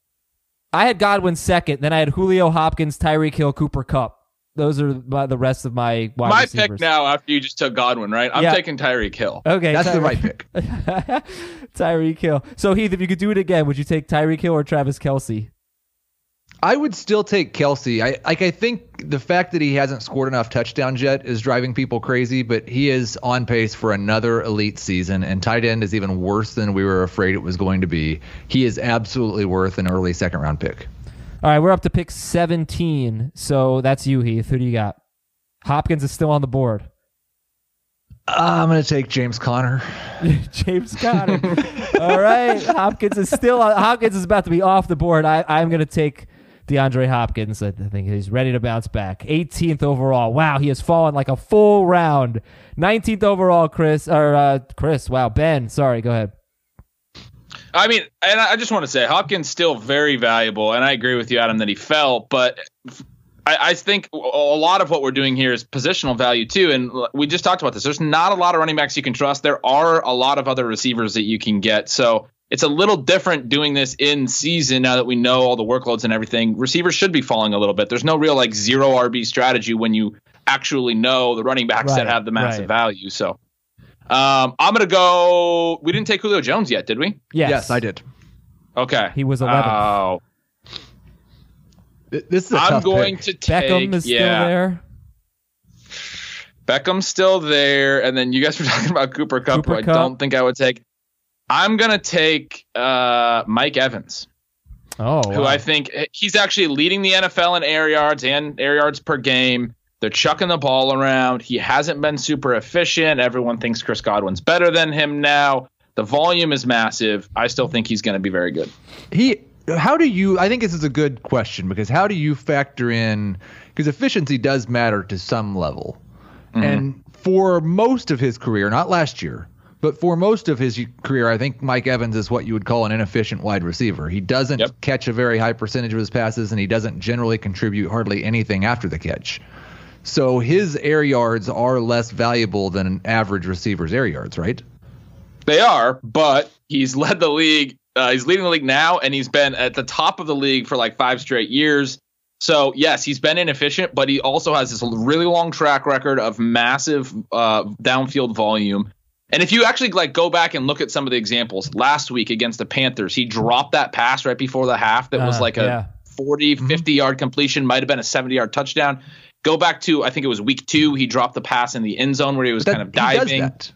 I had Godwin second. Then I had Julio Hopkins, Tyreek Hill, Cooper Kupp. those are my, the rest of my wide My receivers. pick now after you just took Godwin, right? I'm Yeah. taking Tyreek Hill. Okay, That's the right pick. Tyreek Hill. So Heath, if you could do it again, would you take Tyreek Hill or Travis Kelce? I would still take Kelce. I like. I think the fact that he hasn't scored enough touchdowns yet is driving people crazy. But he is on pace for another elite season, and tight end is even worse than we were afraid it was going to be. He is absolutely worth an early second round pick. All right, we're up to pick 17. So that's you, Heath. Who do you got? Hopkins is still on the board. I'm gonna take James Conner. James Conner. All right, Hopkins is still on, Hopkins is about to be off the board. I, I'm going to take DeAndre Hopkins. I think he's ready to bounce back. 18th overall. Wow, he has fallen like a full round. 19th overall, Chris or uh, Chris. Wow, Ben. Sorry, go ahead. I mean, and I just want to say Hopkins still very valuable, and I agree with you, Adam, that he fell. But I, I think a lot of what we're doing here is positional value too. And we just talked about this. There's not a lot of running backs you can trust. There are a lot of other receivers that you can get. So it's a little different doing this in season now that we know all the workloads and everything. Receivers should be falling a little bit. There's no real like zero RB strategy when you actually know the running backs that have the massive right. value. So. Um, I'm gonna go. We didn't take Julio Jones yet, did we? Yes, I did. Okay. He was 11th. Oh, Th- This is a I'm tough going pick. to take. Beckham is yeah, still there. Beckham's still there, and then you guys were talking about Cooper Kupp, Cooper who I Kupp. don't think I would take. I'm gonna take uh, Mike Evans, Oh, who wow. I think he's actually leading the NFL in air yards and air yards per game. They're chucking the ball around. He hasn't been super efficient. Everyone thinks Chris Godwin's better than him now. The volume is massive. I still think he's going to be very good. he how do you i think this is a good question because how do you factor in because efficiency does matter to some level and for most of his career not last year but for most of his career i think mike evans is what you would call an inefficient wide receiver he doesn't Yep. catch a very high percentage of his passes and he doesn't generally contribute hardly anything after the catch so his air yards are less valuable than an average receiver's air yards right They are, but he's led the league. Uh, he's leading the league now, and he's been at the top of the league for like five straight years. So yes, he's been inefficient, but he also has this really long track record of massive uh, downfield volume. And if you actually like go back and look at some of the examples last week against the Panthers, he dropped that pass right before the half that was Uh, like a yeah. 40, 50 yard completion, might have been a 70 yard touchdown. Go back to I think it was week two. He dropped the pass in the end zone where he was That- kind of he does diving. that.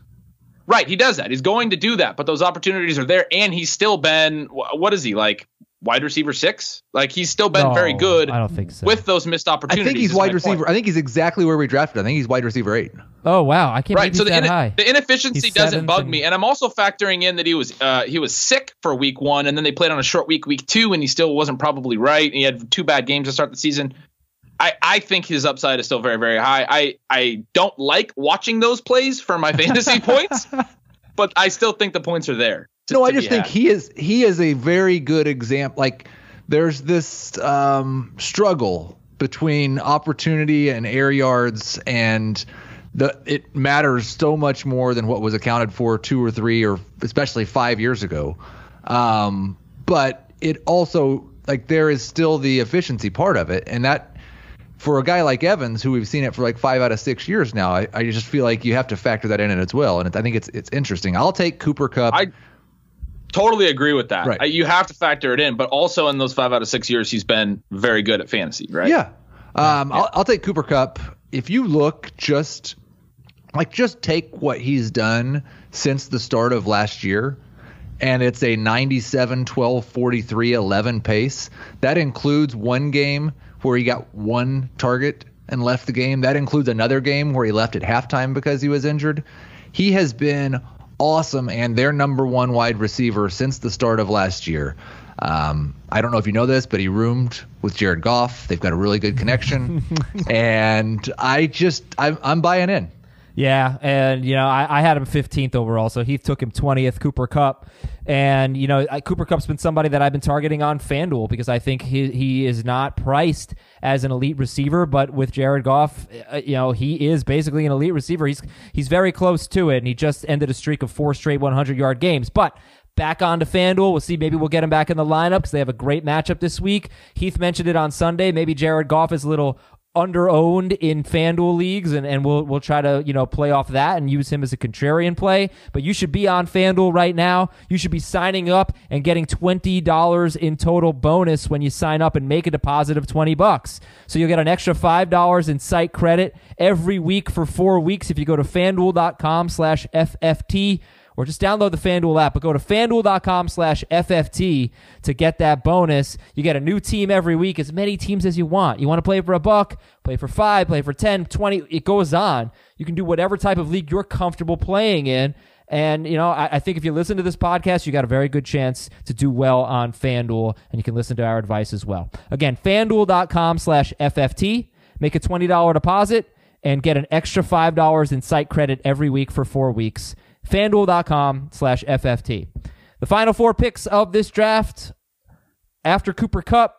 Right, he does that. He's going to do that, but those opportunities are there, and he's still been what is he like wide receiver six? Like he's still been No, very good I don't think so. with those missed opportunities, I think he's wide receiver. point. I think he's exactly where we drafted. I think he's wide receiver eight. oh wow, I can't Right, so the, that in- high. the inefficiency He's doesn't bug and- me, and I'm also factoring in that he was uh, he was sick for week one, and then they played on a short week, week two, and he still wasn't probably right. And he had two bad games to start the season. I, I think his upside is still very very high. I I don't like watching those plays for my fantasy points, but I still think the points are there. No, I just think he is he is a very good example. Like there's this um, struggle between opportunity and air yards, and the it matters so much more than what was accounted for two or three or especially five years ago. Um, but it also like there is still the efficiency part of it, and that for a guy like Evans, who we've seen it for like five out of six years now, I, I just feel like you have to factor that in as well. And I think it's it's interesting. I'll take Cooper Kupp. I totally agree with that. Right. You have to factor it in, but also in those five out of six years, he's been very good at fantasy, right? Yeah. Um, I'll, I'll take Cooper Kupp. If you look just like just take what he's done since the start of last year, and it's a 97, 12, 43, 11 pace. That includes one game where he got one target and left the game. That includes another game where he left at halftime because he was injured. He has been awesome and their number one wide receiver since the start of last year. Um, I don't know if you know this, but he roomed with Jared Goff. They've got a really good connection, and I just I'm, I'm buying in. Yeah, and you know I, I had him 15th overall, so Heath took him 20th. Cooper Kupp, and you know I, Cooper Kupp's been somebody that I've been targeting on FanDuel because I think he he is not priced as an elite receiver, but with Jared Goff, uh, you know he is basically an elite receiver. He's he's very close to it, and he just ended a streak of four straight 100 yard games, but. Back on to FanDuel. We'll see. Maybe we'll get him back in the lineup because they have a great matchup this week. Heath mentioned it on Sunday. Maybe Jared Goff is a little under owned in FanDuel leagues and, and we'll we'll try to, you know, play off that and use him as a contrarian play. But you should be on FanDuel right now. You should be signing up and getting twenty dollars in total bonus when you sign up and make a deposit of twenty bucks. So you'll get an extra five dollars in site credit every week for four weeks if you go to fanduel.com slash FFT or just download the FanDuel app, but go to fanduel.com slash FFT to get that bonus. You get a new team every week, as many teams as you want. You want to play for a buck, play for five, play for 10, 20, it goes on. You can do whatever type of league you're comfortable playing in. And, you know, I, I, think if you listen to this podcast, you got a very good chance to do well on FanDuel, and you can listen to our advice as well. Again, fanduel.com slash FFT. Make a $20 deposit and get an extra $5 in site credit every week for four weeks fanduel.com slash FFT. The final four picks of this draft after Cooper Kupp.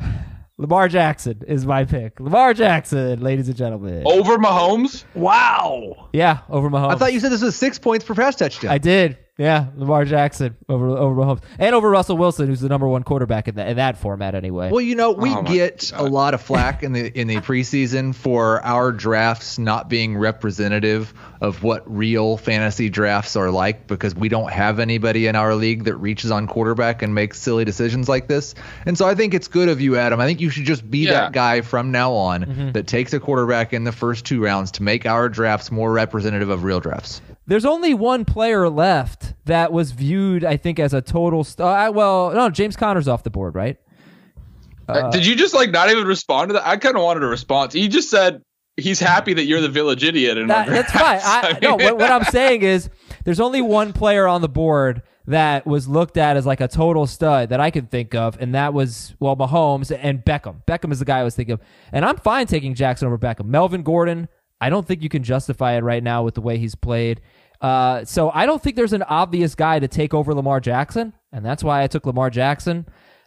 Lamar Jackson is my pick. Lamar Jackson, ladies and gentlemen. Over Mahomes? Wow. Yeah, over Mahomes. I thought you said this was six points per pass touchdown. I did. Yeah, Lamar Jackson over over Mahomes and over Russell Wilson, who's the number one quarterback in that in that format anyway. Well, you know, we Oh get God. a lot of flack in the in the preseason for our drafts not being representative of what real fantasy drafts are like because we don't have anybody in our league that reaches on quarterback and makes silly decisions like this. And so I think it's good of you, Adam. I think you should just be Yeah. that guy from now on Mm-hmm. that takes a quarterback in the first two rounds to make our drafts more representative of real drafts. There's only one player left that was viewed, I think, as a total. St- uh, well, no, James Conner's off the board, right? Uh, Did you just like not even respond to that? I kind of wanted a response. He just said he's happy that you're the village idiot. And That, that's fine. I, no, what, what I'm saying is there's only one player on the board that was looked at as like a total stud that I could think of, and that was well Mahomes and Beckham. Beckham is the guy I was thinking of, and I'm fine taking Jackson over Beckham. Melvin Gordon, I don't think you can justify it right now with the way he's played. Uh, so I don't think there's an obvious guy to take over Lamar Jackson, and that's why I took Lamar Jackson.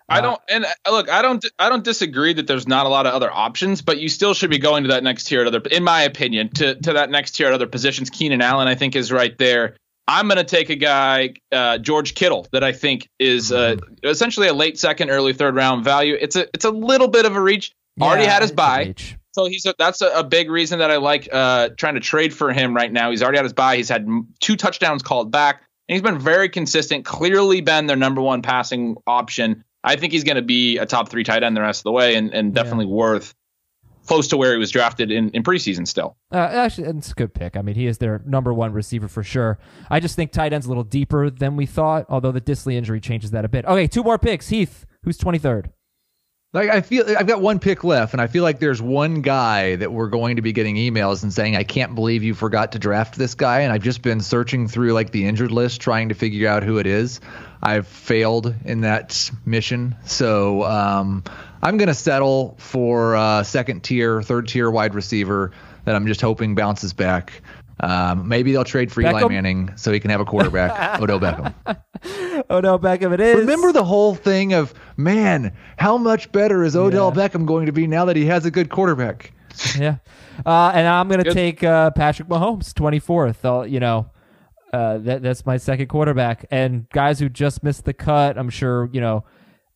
I don't and uh, look, I don't I don't disagree that there's not a lot of other options, but you still should be going to that next tier at other in my opinion, to to that next tier at other positions. Keenan Allen I think is right there. I'm going to take a guy uh, George Kittle that I think is uh, essentially a late second, early third round value. It's a it's a little bit of a reach. Already had his buy. So he's a, that's a, a big reason that I like uh, trying to trade for him right now. He's already had his buy. He's had m- two touchdowns called back, and he's been very consistent. Clearly, been their number one passing option. I think he's going to be a top three tight end the rest of the way, and, and definitely worth close to where he was drafted in, in preseason. Still, Uh, actually, it's a good pick. I mean, he is their number one receiver for sure. I just think tight end's a little deeper than we thought, although the Disley injury changes that a bit. Okay, two more picks. Heath, who's 23rd? Like I feel I've got one pick left, and I feel like there's one guy that we're going to be getting emails and saying, "I can't believe you forgot to draft this guy." And I've just been searching through like the injured list, trying to figure out who it is. I've failed in that mission, so um, I'm going to settle for uh, second tier, third tier wide receiver that I'm just hoping bounces back. Um, maybe they'll trade for Eli Manning so he can have a quarterback, Odell Beckham. Oh no, Beckham it is. Remember the whole thing of, man, how much better is Odell Beckham going to be now that he has a good quarterback? yeah. Uh, and I'm gonna take uh, Patrick Mahomes, 24th. I'll, you know, uh, that that's my second quarterback. And guys who just missed the cut, I'm sure you know.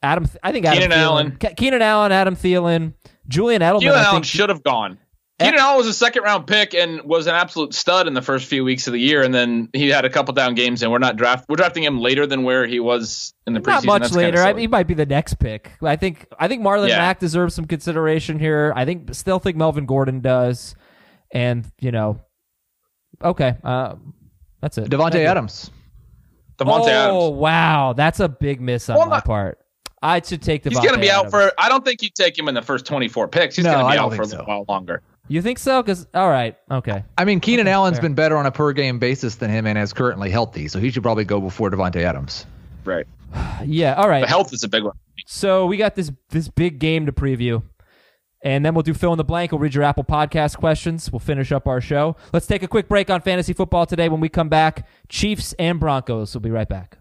Adam, I think Adam Keenan Thielen, Allen. Ke- Keenan Allen, Adam Thielen, Julian Edelman. Keenan I Allen think should have gone. Keenan Allen was a second round pick and was an absolute stud in the first few weeks of the year, and then he had a couple down games, and we're not draft we're drafting him later than where he was in the preseason. Not much That's later. I, silly. he might be the next pick. I think. I think Marlon Yeah. Mack deserves some consideration here. I think still think Melvin Gordon does, and you know, okay, uh, that's it. Davante Thank you. Adams. Davante oh Adams. wow, that's a big miss on Well, my not- part. I should take Davante. He's going to be out for. I don't think you take him in the first 24 picks. He's No, going to I be out for a think so. while longer. You think so? Because all right, okay. I mean, Keenan Allen's fair. been better on a per game basis than him and is currently healthy, so he should probably go before Davante Adams. Right. Yeah, all right. The health is a big one. So we got this this big game to preview. And then we'll do fill in the blank. We'll read your Apple Podcast questions. We'll finish up our show. Let's take a quick break on fantasy football today. When we come back, Chiefs and Broncos. We'll be right back.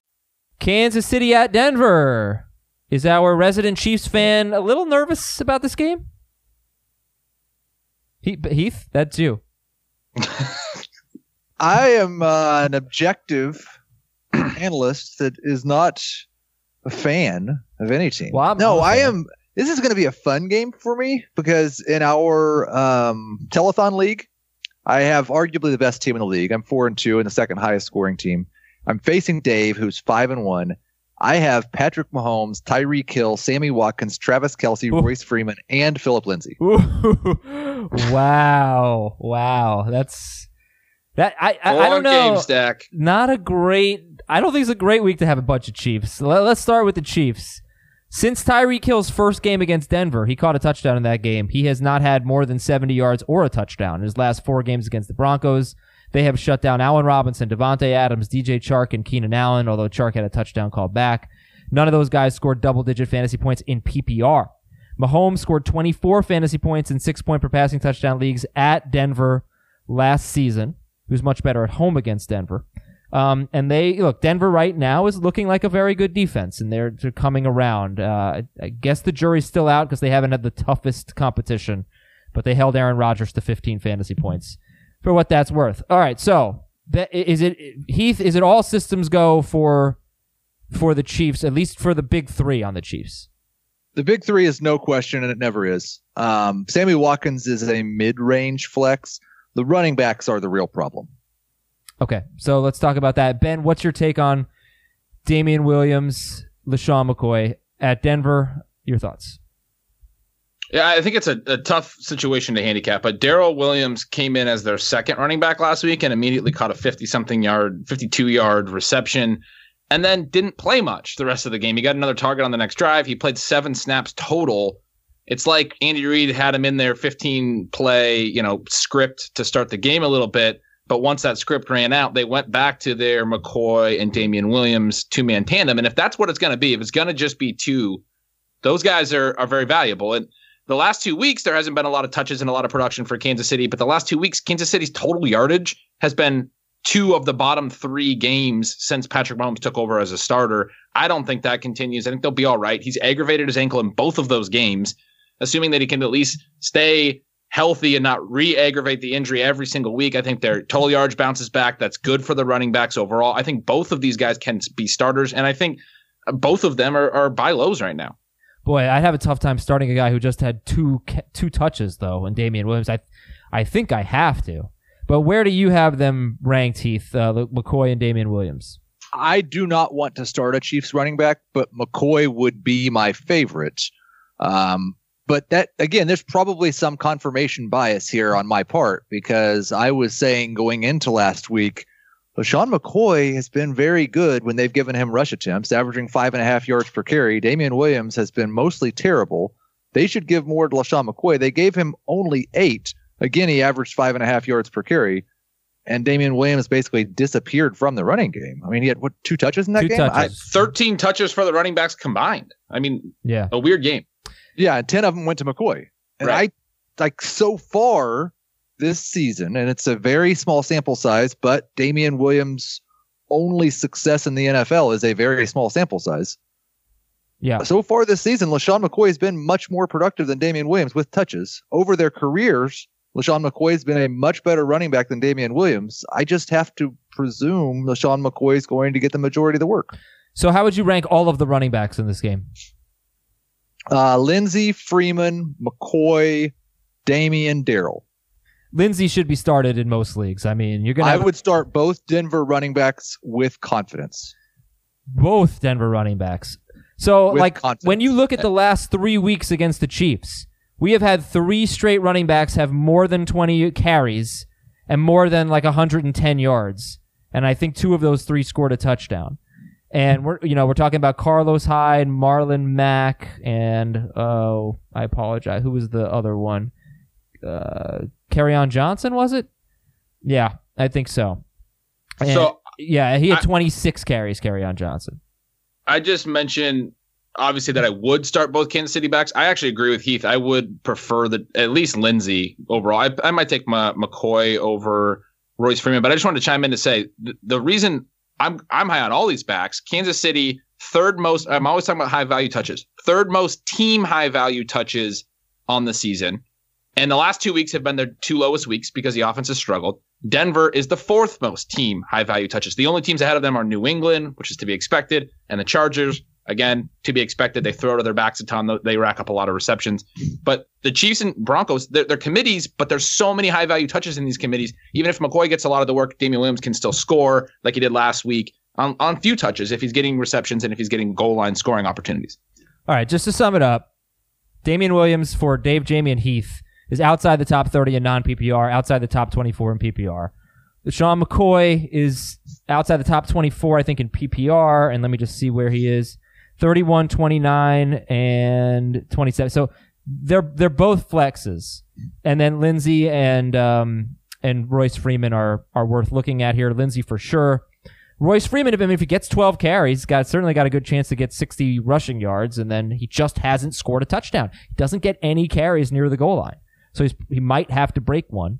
Kansas City at Denver. Is our resident Chiefs fan a little nervous about this game? Heath, that's you. I am uh, an objective analyst that is not a fan of any team. Well, no, I am. This is going to be a fun game for me because in our um, telethon league, I have arguably the best team in the league. I'm four and two and the second highest scoring team. I'm facing Dave, who's five and one. I have Patrick Mahomes, Tyreek Hill, Sammy Watkins, Travis Kelce, Ooh. Royce Freeman, and Phillip Lindsay. Ooh, wow, wow, that's that. I I, I don't know. game stack. Not a great. I don't think it's a great week to have a bunch of Chiefs. Let, let's start with the Chiefs. Since Tyreek Hill's first game against Denver, he caught a touchdown in that game. He has not had more than 70 yards or a touchdown in his last four games against the Broncos. They have shut down Allen Robinson, Davante Adams, DJ Chark, and Keenan Allen, although Chark had a touchdown called back. None of those guys scored double digit fantasy points in PPR. Mahomes scored 24 fantasy points in six point per passing touchdown leagues at Denver last season. He was much better at home against Denver. Um, and they look Denver right now is looking like a very good defense, and they're, they're coming around. Uh, I, I guess the jury's still out because they haven't had the toughest competition, but they held Aaron Rodgers to 15 fantasy points for what that's worth. All right, so is it Heath? Is it all systems go for for the Chiefs? At least for the big three on the Chiefs. The big three is no question, and it never is. Um, Sammy Watkins is a mid-range flex. The running backs are the real problem. Okay, so let's talk about that. Ben, what's your take on Damien Williams, LeSean McCoy at Denver? Your thoughts? Yeah, I think it's a, a tough situation to handicap, but Darrel Williams came in as their second running back last week and immediately caught a 50 something yard, 52 yard reception, and then didn't play much the rest of the game. He got another target on the next drive. He played seven snaps total. It's like Andy Reid had him in their 15 play, you know, script to start the game a little bit. But once that script ran out, they went back to their McCoy and Damien Williams two man tandem. And if that's what it's going to be, if it's going to just be two, those guys are, are very valuable. And the last two weeks, there hasn't been a lot of touches and a lot of production for Kansas City. But the last two weeks, Kansas City's total yardage has been two of the bottom three games since Patrick Mahomes took over as a starter. I don't think that continues. I think they'll be all right. He's aggravated his ankle in both of those games, assuming that he can at least stay healthy and not re-aggravate the injury every single week. I think their total yards bounces back. That's good for the running backs overall. I think both of these guys can be starters, and I think both of them are, are buy lows right now. Boy, I'd have a tough time starting a guy who just had two two touches though, and Damien Williams. I I think I have to. But where do you have them ranked, Heath? Uh, McCoy and Damien Williams. I do not want to start a Chiefs running back, but McCoy would be my favorite. Um, but that again, there's probably some confirmation bias here on my part because I was saying going into last week, LeSean McCoy has been very good when they've given him rush attempts, averaging five and a half yards per carry. Damien Williams has been mostly terrible. They should give more to LeSean McCoy. They gave him only eight. Again, he averaged five and a half yards per carry. And Damien Williams basically disappeared from the running game. I mean, he had what two touches in that Two game? I- touches. 13 touches for the running backs combined. I mean, yeah. a weird game. Yeah, and ten of them went to McCoy. And Right. I like so far this season, and it's a very small sample size, but Damien Williams' only success in the NFL is a very small sample size. Yeah. So far this season, LeSean McCoy has been much more productive than Damien Williams with touches. Over their careers, LeSean McCoy has been a much better running back than Damien Williams. I just have to presume LeSean McCoy is going to get the majority of the work. So how would you rank all of the running backs in this game? Uh, Lindsay, Freeman, McCoy, Damien, Darrel. Lindsay should be started in most leagues. I mean, you're gonna I would start both Denver running backs with confidence. both Denver running backs. So, With like, confidence. when you look at the last three weeks against the Chiefs, we have had three straight running backs have more than 20 carries and more than like 110 yards. And I think two of those three scored a touchdown. And we're, you know, we're talking about Carlos Hyde, Marlon Mack, and, oh, I apologize. Who was the other one? Uh, on Johnson, was it? Yeah, I think so. And- So yeah, he had I- 26 carries, Kerryon Johnson. I just mentioned obviously that I would start both Kansas City backs. I actually agree with Heath. I would prefer the at least Lindsay overall. I, I might take my McCoy over Royce Freeman, but I just wanted to chime in to say the, the reason I'm I'm high on all these backs. Kansas City third most. I'm always talking about high value touches. Third most team high value touches on the season. And the last two weeks have been their two lowest weeks because the offense has struggled. Denver is the fourth most team high value touches. The only teams ahead of them are New England, which is to be expected, and the Chargers. Again, to be expected. They throw to their backs a ton. They rack up a lot of receptions. But the Chiefs and Broncos, they're, they're committees, but there's so many high value touches in these committees. Even if McCoy gets a lot of the work, Damien Williams can still score like he did last week on, on few touches if he's getting receptions and if he's getting goal line scoring opportunities. All right, just to sum it up, Damien Williams for Dave, Jamie, and Heath is outside the top 30 in non PPR, outside the top 24 in PPR. Sean McCoy is outside the top 24, I think, in PPR. And let me just see where he is 31, 29, and 27. So they're they're both flexes. And then Lindsay and um, and Royce Freeman are are worth looking at here. Lindsay for sure. Royce Freeman, if, I mean, if he gets 12 carries, got certainly got a good chance to get 60 rushing yards, and then he just hasn't scored a touchdown. He doesn't get any carries near the goal line, so he's, he might have to break one,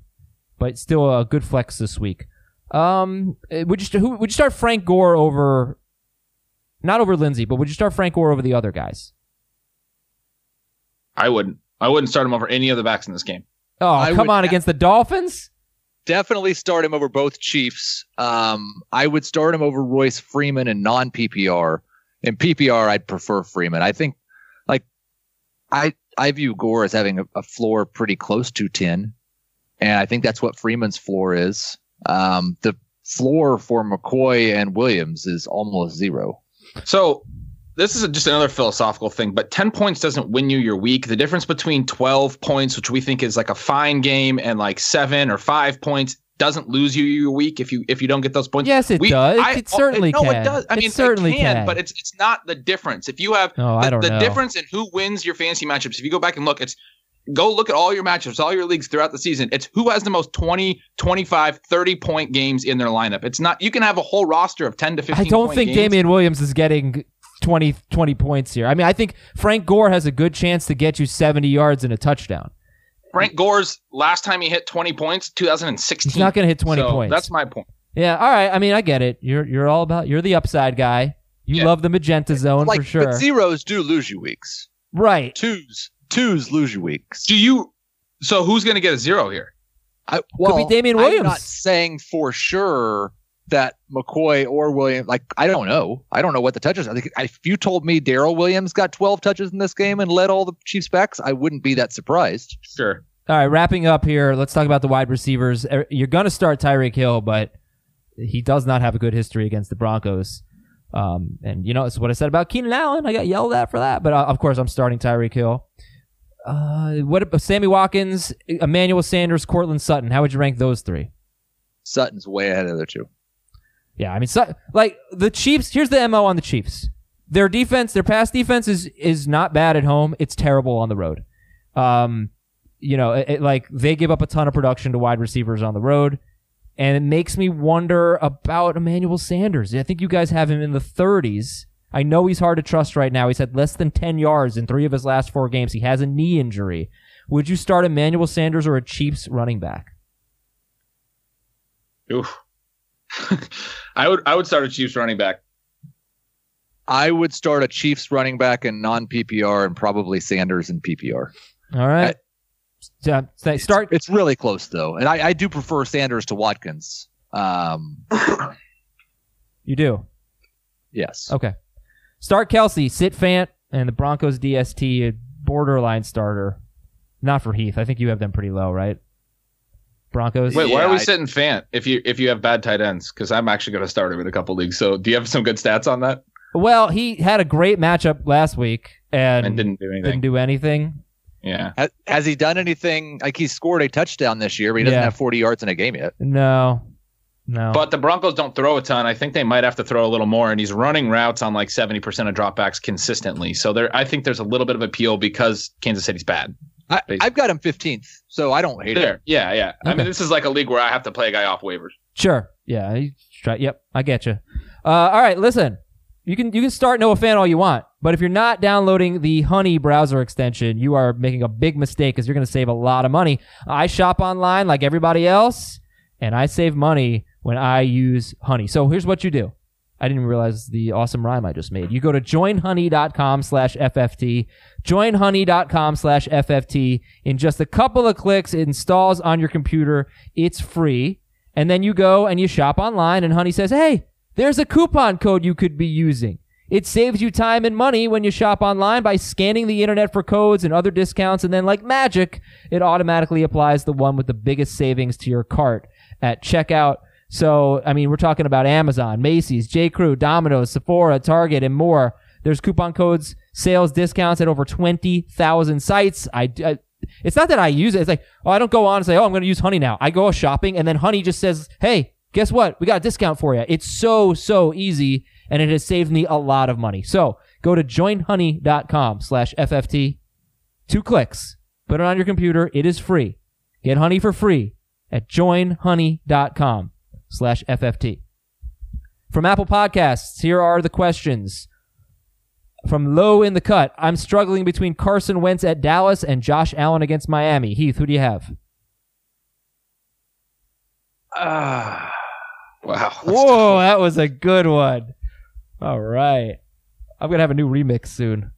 but still a good flex this week. Um, eh, would you who would you start Frank Gore over? Not over Lindsay, but would you start Frank Gore over the other guys? I wouldn't. I wouldn't start him over any of the backs in this game. Oh, I come would- on, against the Dolphins? Definitely start him over both Chiefs. Um, I would start him over Royce Freeman and non PPR. In PPR, I'd prefer Freeman. I think, like, I I view Gore as having a, a floor pretty close to ten, and I think that's what Freeman's floor is. Um, the floor for McCoy and Williams is almost zero. So this is just another philosophical thing, but 10 points doesn't win you your week. The difference between 12 points, which we think is like a fine game, and like seven or five points doesn't lose you your week if you if you don't get those points. Yes, it We- does. I- it certainly no, can. it does. I It mean, certainly it can, can. but it's it's not the difference. If you have Oh, the, the difference in who wins your fantasy matchups, if you go back and look, it's go look at all your matchups, all your leagues throughout the season. It's who has the most 20, 25, 30 point games in their lineup. It's not you can have a whole roster of 10 to 15 I don't think games. Damien Williams is getting 20, 20 points here. I mean, I think Frank Gore has a good chance to get you 70 yards and a touchdown. Frank Gore's last time he hit 20 points, 2016. He's not going to hit 20 So points. That's my point. yeah, all right. I mean, I get it. You're you're all about you're the upside guy. You Yeah. love the magenta zone like, for sure. but zeros do lose you weeks. right. Twos, twos lose you weeks. Do you? So who's going to get a zero here? I, well, Could be Damien Williams. I'm not saying for sure that McCoy or Williams. Like I don't know. I don't know what the touches. I think if you told me Darrel Williams got 12 touches in this game and led all the Chiefs backs, I wouldn't be that surprised. Sure. All right, wrapping up here. Let's talk about the wide receivers. Er, You're going to start Tyreek Hill, but he does not have a good history against the Broncos. Um, and you know, it's what I said about Keenan Allen. I got yelled at for that, but uh, of course, I'm starting Tyreek Hill. Uh, what about Sammy Watkins, Emmanuel Sanders, Courtland Sutton? How would you rank those three? Sutton's way ahead of the other two. Yeah, I mean, Sut- like the Chiefs. Here's the mo on the Chiefs. Their defense, their pass defense is is not bad at home. It's terrible on the road. Um, you know, it, it- like they give up a ton of production to wide receivers on the road, and it makes me wonder about Emmanuel Sanders. I think you guys have him in the 30s. I know he's hard to trust right now. He's had less than 10 yards in three of his last four games. He has a knee injury. Would you start Emmanuel Sanders or a Chiefs running back? Oof. I would I would start a Chiefs running back. I would start a Chiefs running back in non PPR and probably Sanders in PPR. All right. Yeah, start It's really close though, and I, I do prefer Sanders to Watkins. Um, You do. yes. Okay. Start Kelce, sit Fant, and the Broncos DST borderline starter. Not for Heath. I think you have them pretty low, right? Broncos. Wait, why are we I- sitting Fant if you if you have bad tight ends? Because I'm actually going to start him in a couple leagues. So do you have some good stats on that? Well, he had a great matchup last week and, And didn't do anything. didn't do anything. yeah. Has, has he done anything? Like he scored a touchdown this year, but he doesn't Yeah. have 40 yards in a game yet. No, no. But the Broncos don't throw a ton. I think they might have to throw a little more, and he's running routes on like seventy percent of dropbacks consistently. So there, I think there's a little bit of appeal because Kansas City's bad. I, Basically. I've got him 15th, so I don't hate it. There, yeah, yeah. I mean, this is like a league where I have to play a guy off waivers. Sure. Yeah. try- Yep. I get you. Uh, all right. Listen, you can you can start Noah Fant all you want, but if you're not downloading the Honey browser extension, you are making a big mistake because you're going to save a lot of money. I shop online like everybody else, and I save money when I use Honey. So here's what you do. I didn't realize the awesome rhyme I just made. You go to joinhoney.com slash FFT, joinhoney.com slash FFT. In just a couple of clicks, it installs on your computer. It's free. And then you go and you shop online, and Honey says, Hey, there's a coupon code you could be using. It saves you time and money when you shop online by scanning the internet for codes and other discounts, and then, like magic, it automatically applies the one with the biggest savings to your cart at checkout. So, I mean, we're talking about Amazon, Macy's, J. Crew, Domino's, Sephora, Target, and more. There's coupon codes, sales discounts at over 20,000 sites. I, I it's not that I use it. It's like, oh, I don't go on and say, oh, I'm going to use Honey now. I go shopping and then Honey just says, hey, guess what? We got a discount for you. It's so, so easy and it has saved me a lot of money. So go to joinhoney.com slash FFT. Two clicks. Put it on your computer. It is free. Get Honey for free at joinhoney.com slash FFT. From Apple Podcasts, here are the questions. From low in the cut, I'm struggling between Carson Wentz at Dallas and Josh Allen against Miami. Heath, who do you have? Ah, Wow. Whoa, that was a good one. All right. I'm going to have a new remix soon.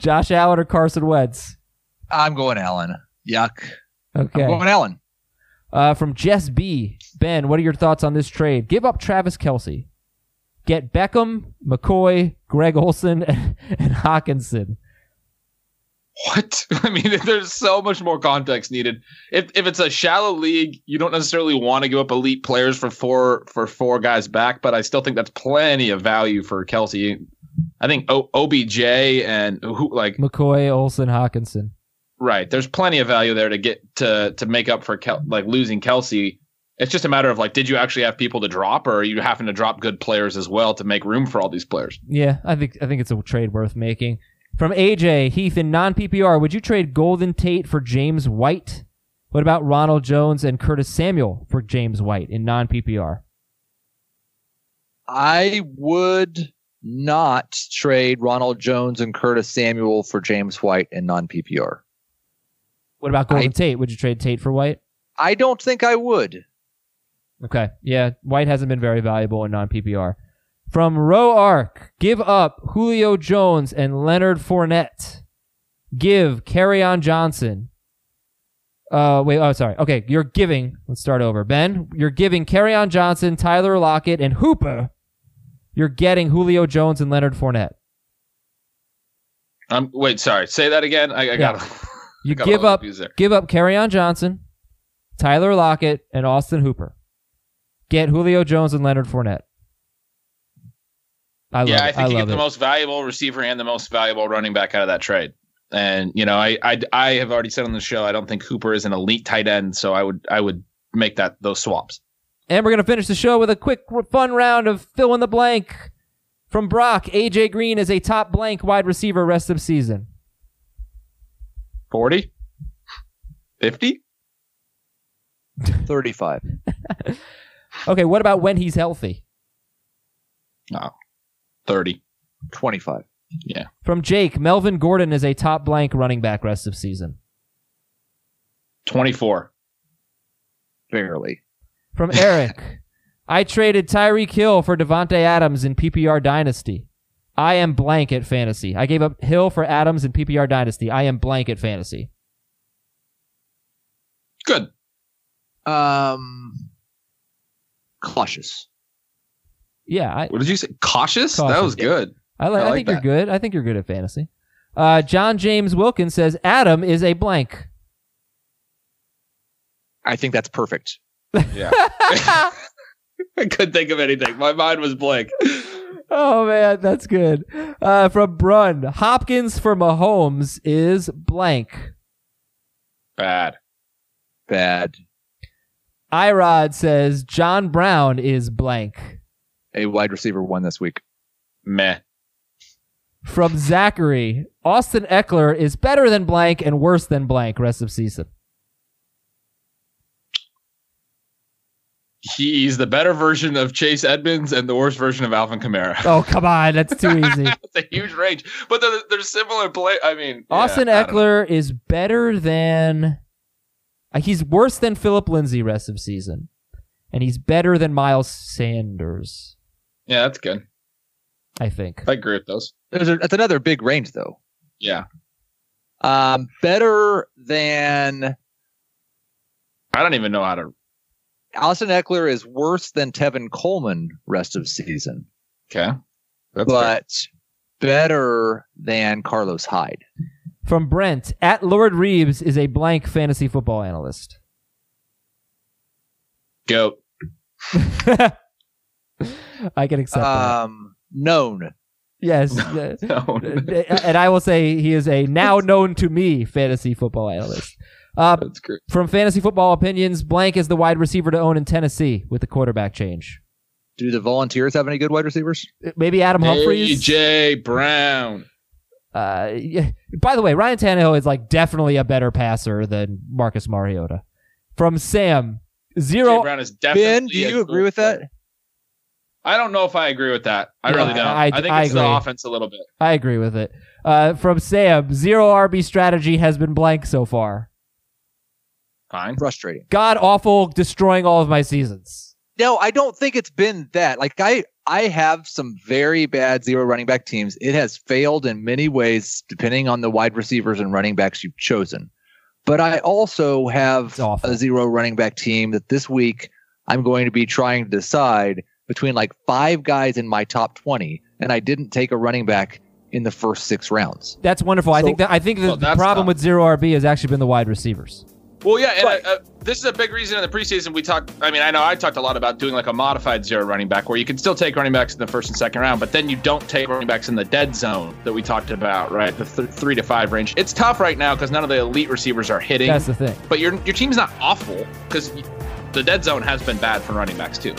Josh Allen or Carson Wentz? I'm going Allen. Yuck. Okay. I'm going Allen. Uh, from Jess B. Ben, what are your thoughts on this trade? Give up Travis Kelce. Get Beckham, McCoy, Greg Olsen, and, and Hockenson. What? I mean, there's so much more context needed. If if it's a shallow league, you don't necessarily want to give up elite players for four for four guys back, but I still think that's plenty of value for Kelce. I think o- OBJ and who like McCoy, Olsen, Hockenson. right. There's plenty of value there to get to to make up for Kel- like losing Kelce. It's just a matter of like, did you actually have people to drop, or are you having to drop good players as well to make room for all these players? Yeah, I think I think it's a trade worth making. From AJ Heath in non PPR, would you trade Golden Tate for James White? What about Ronald Jones and Curtis Samuel for James White in non PPR? I would not trade Ronald Jones and Curtis Samuel for James White in non PPR. What about Golden I- Tate? Would you trade Tate for White? I don't think I would. Okay. Yeah, White hasn't been very valuable in non PPR. From Row Arc, give up Julio Jones and Leonard Fournette. Give Kerryon Johnson. Uh, wait. Oh, sorry. Okay, you're giving. Let's start over. Ben, you're giving Kerryon Johnson, Tyler Lockett, and Hooper. You're getting Julio Jones and Leonard Fournette. Um, wait, sorry. Say that again. I, I got. You got give up. Give up. Kerryon Johnson, Tyler Lockett, and Austin Hooper. Get Julio Jones and Leonard Fournette. I love yeah, it. I think you love get the it. most valuable receiver and the most valuable running back out of that trade. And you know, I, I I have already said on the show I don't think Hooper is an elite tight end, so I would I would make that those swaps. And we're going to finish the show with a quick, fun round of fill in the blank. From Brock, AJ Green is a top blank wide receiver rest of season. 40? 50? 35. Okay, what about when he's healthy? No. 30. 25. Yeah. From Jake, Melvin Gordon is a top blank running back rest of season. 24. Barely. From Eric, I traded Tyreek Hill for Davante Adams in PPR Dynasty. I am blank at fantasy. I gave up Hill for Adams in PPR Dynasty. I am blank at fantasy. Good. Um, cautious. Yeah, I, What did you say? Cautious? That was yeah. good. I, li- I I, like think you're good. I think you're good at fantasy. Uh, John James Wilkins says Adam is a blank. I think that's perfect. Yeah. I couldn't think of anything. My mind was blank. Oh man, that's good. Uh, from Brun, Hopkins for Mahomes is blank. Bad. Bad. Irod says John Brown is blank. A wide receiver won this week. Meh. From Zachary, Austin Ekeler is better than blank and worse than blank rest of season. He's the better version of Chase Edmonds and the worst version of Alvin Kamara. Oh come on, that's too easy. That's a huge range, but they're, they're similar play. I mean, Austin I. Eckler is better than. Uh, he's worse than Phillip Lindsay rest of season, and he's better than Miles Sanders. Yeah, that's good. I think. I agree with those. There's a, that's another big range, though. Yeah, Um, better than I don't even know how to. Austin Ekeler is worse than Tevin Coleman rest of season, Okay, that's fair. but better than Carlos Hyde. From Brent, at Lord Reeves is a blank fantasy football analyst. goat. I can accept that. Um, known. Yes. uh, No. and I will say he is a now known to me fantasy football analyst. Uh, That's great. from fantasy football opinions, blank is the wide receiver to own in Tennessee with the quarterback change. Do the Volunteers have any good wide receivers? Maybe Adam Humphries. AJ Brown. Uh, yeah. By the way, Ryan Tannehill is like definitely a better passer than Marcus Mariota. From Sam, AJ zero. Brown is definitely. Ben, do you good agree with player. that? I don't know if I agree with that. I Yeah, really don't. I- I, think I it's the agree. offense a little bit. I agree with it. Uh, from Sam, zero RB strategy has been blank so far. Fine. Frustrating. God awful, destroying all of my seasons. No, I don't think it's been that. Like I, I have some very bad zero running back teams. It has failed in many ways, depending on the wide receivers and running backs you've chosen. But I also have a zero running back team that this week I'm going to be trying to decide between like five guys in my top 20, and I didn't take a running back in the first six rounds. That's wonderful. I think that I think the, Well, the problem not- with zero RB has actually been the wide receivers. Well, yeah, and But- uh, uh, this is a big reason in the preseason we talked. I mean, I know I talked a lot about doing like a modified zero running back where you can still take running backs in the first and second round, but then you don't take running backs in the dead zone that we talked about, right? The th- three to five range. It's tough right now because none of the elite receivers are hitting. That's the thing. but your your team's not awful because the dead zone has been bad for running backs too.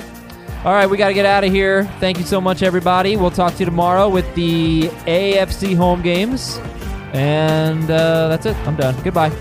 All right, we got to get out of here. Thank you so much, everybody. We'll talk to you tomorrow with the AFC home games. And uh, that's it. I'm done. Goodbye.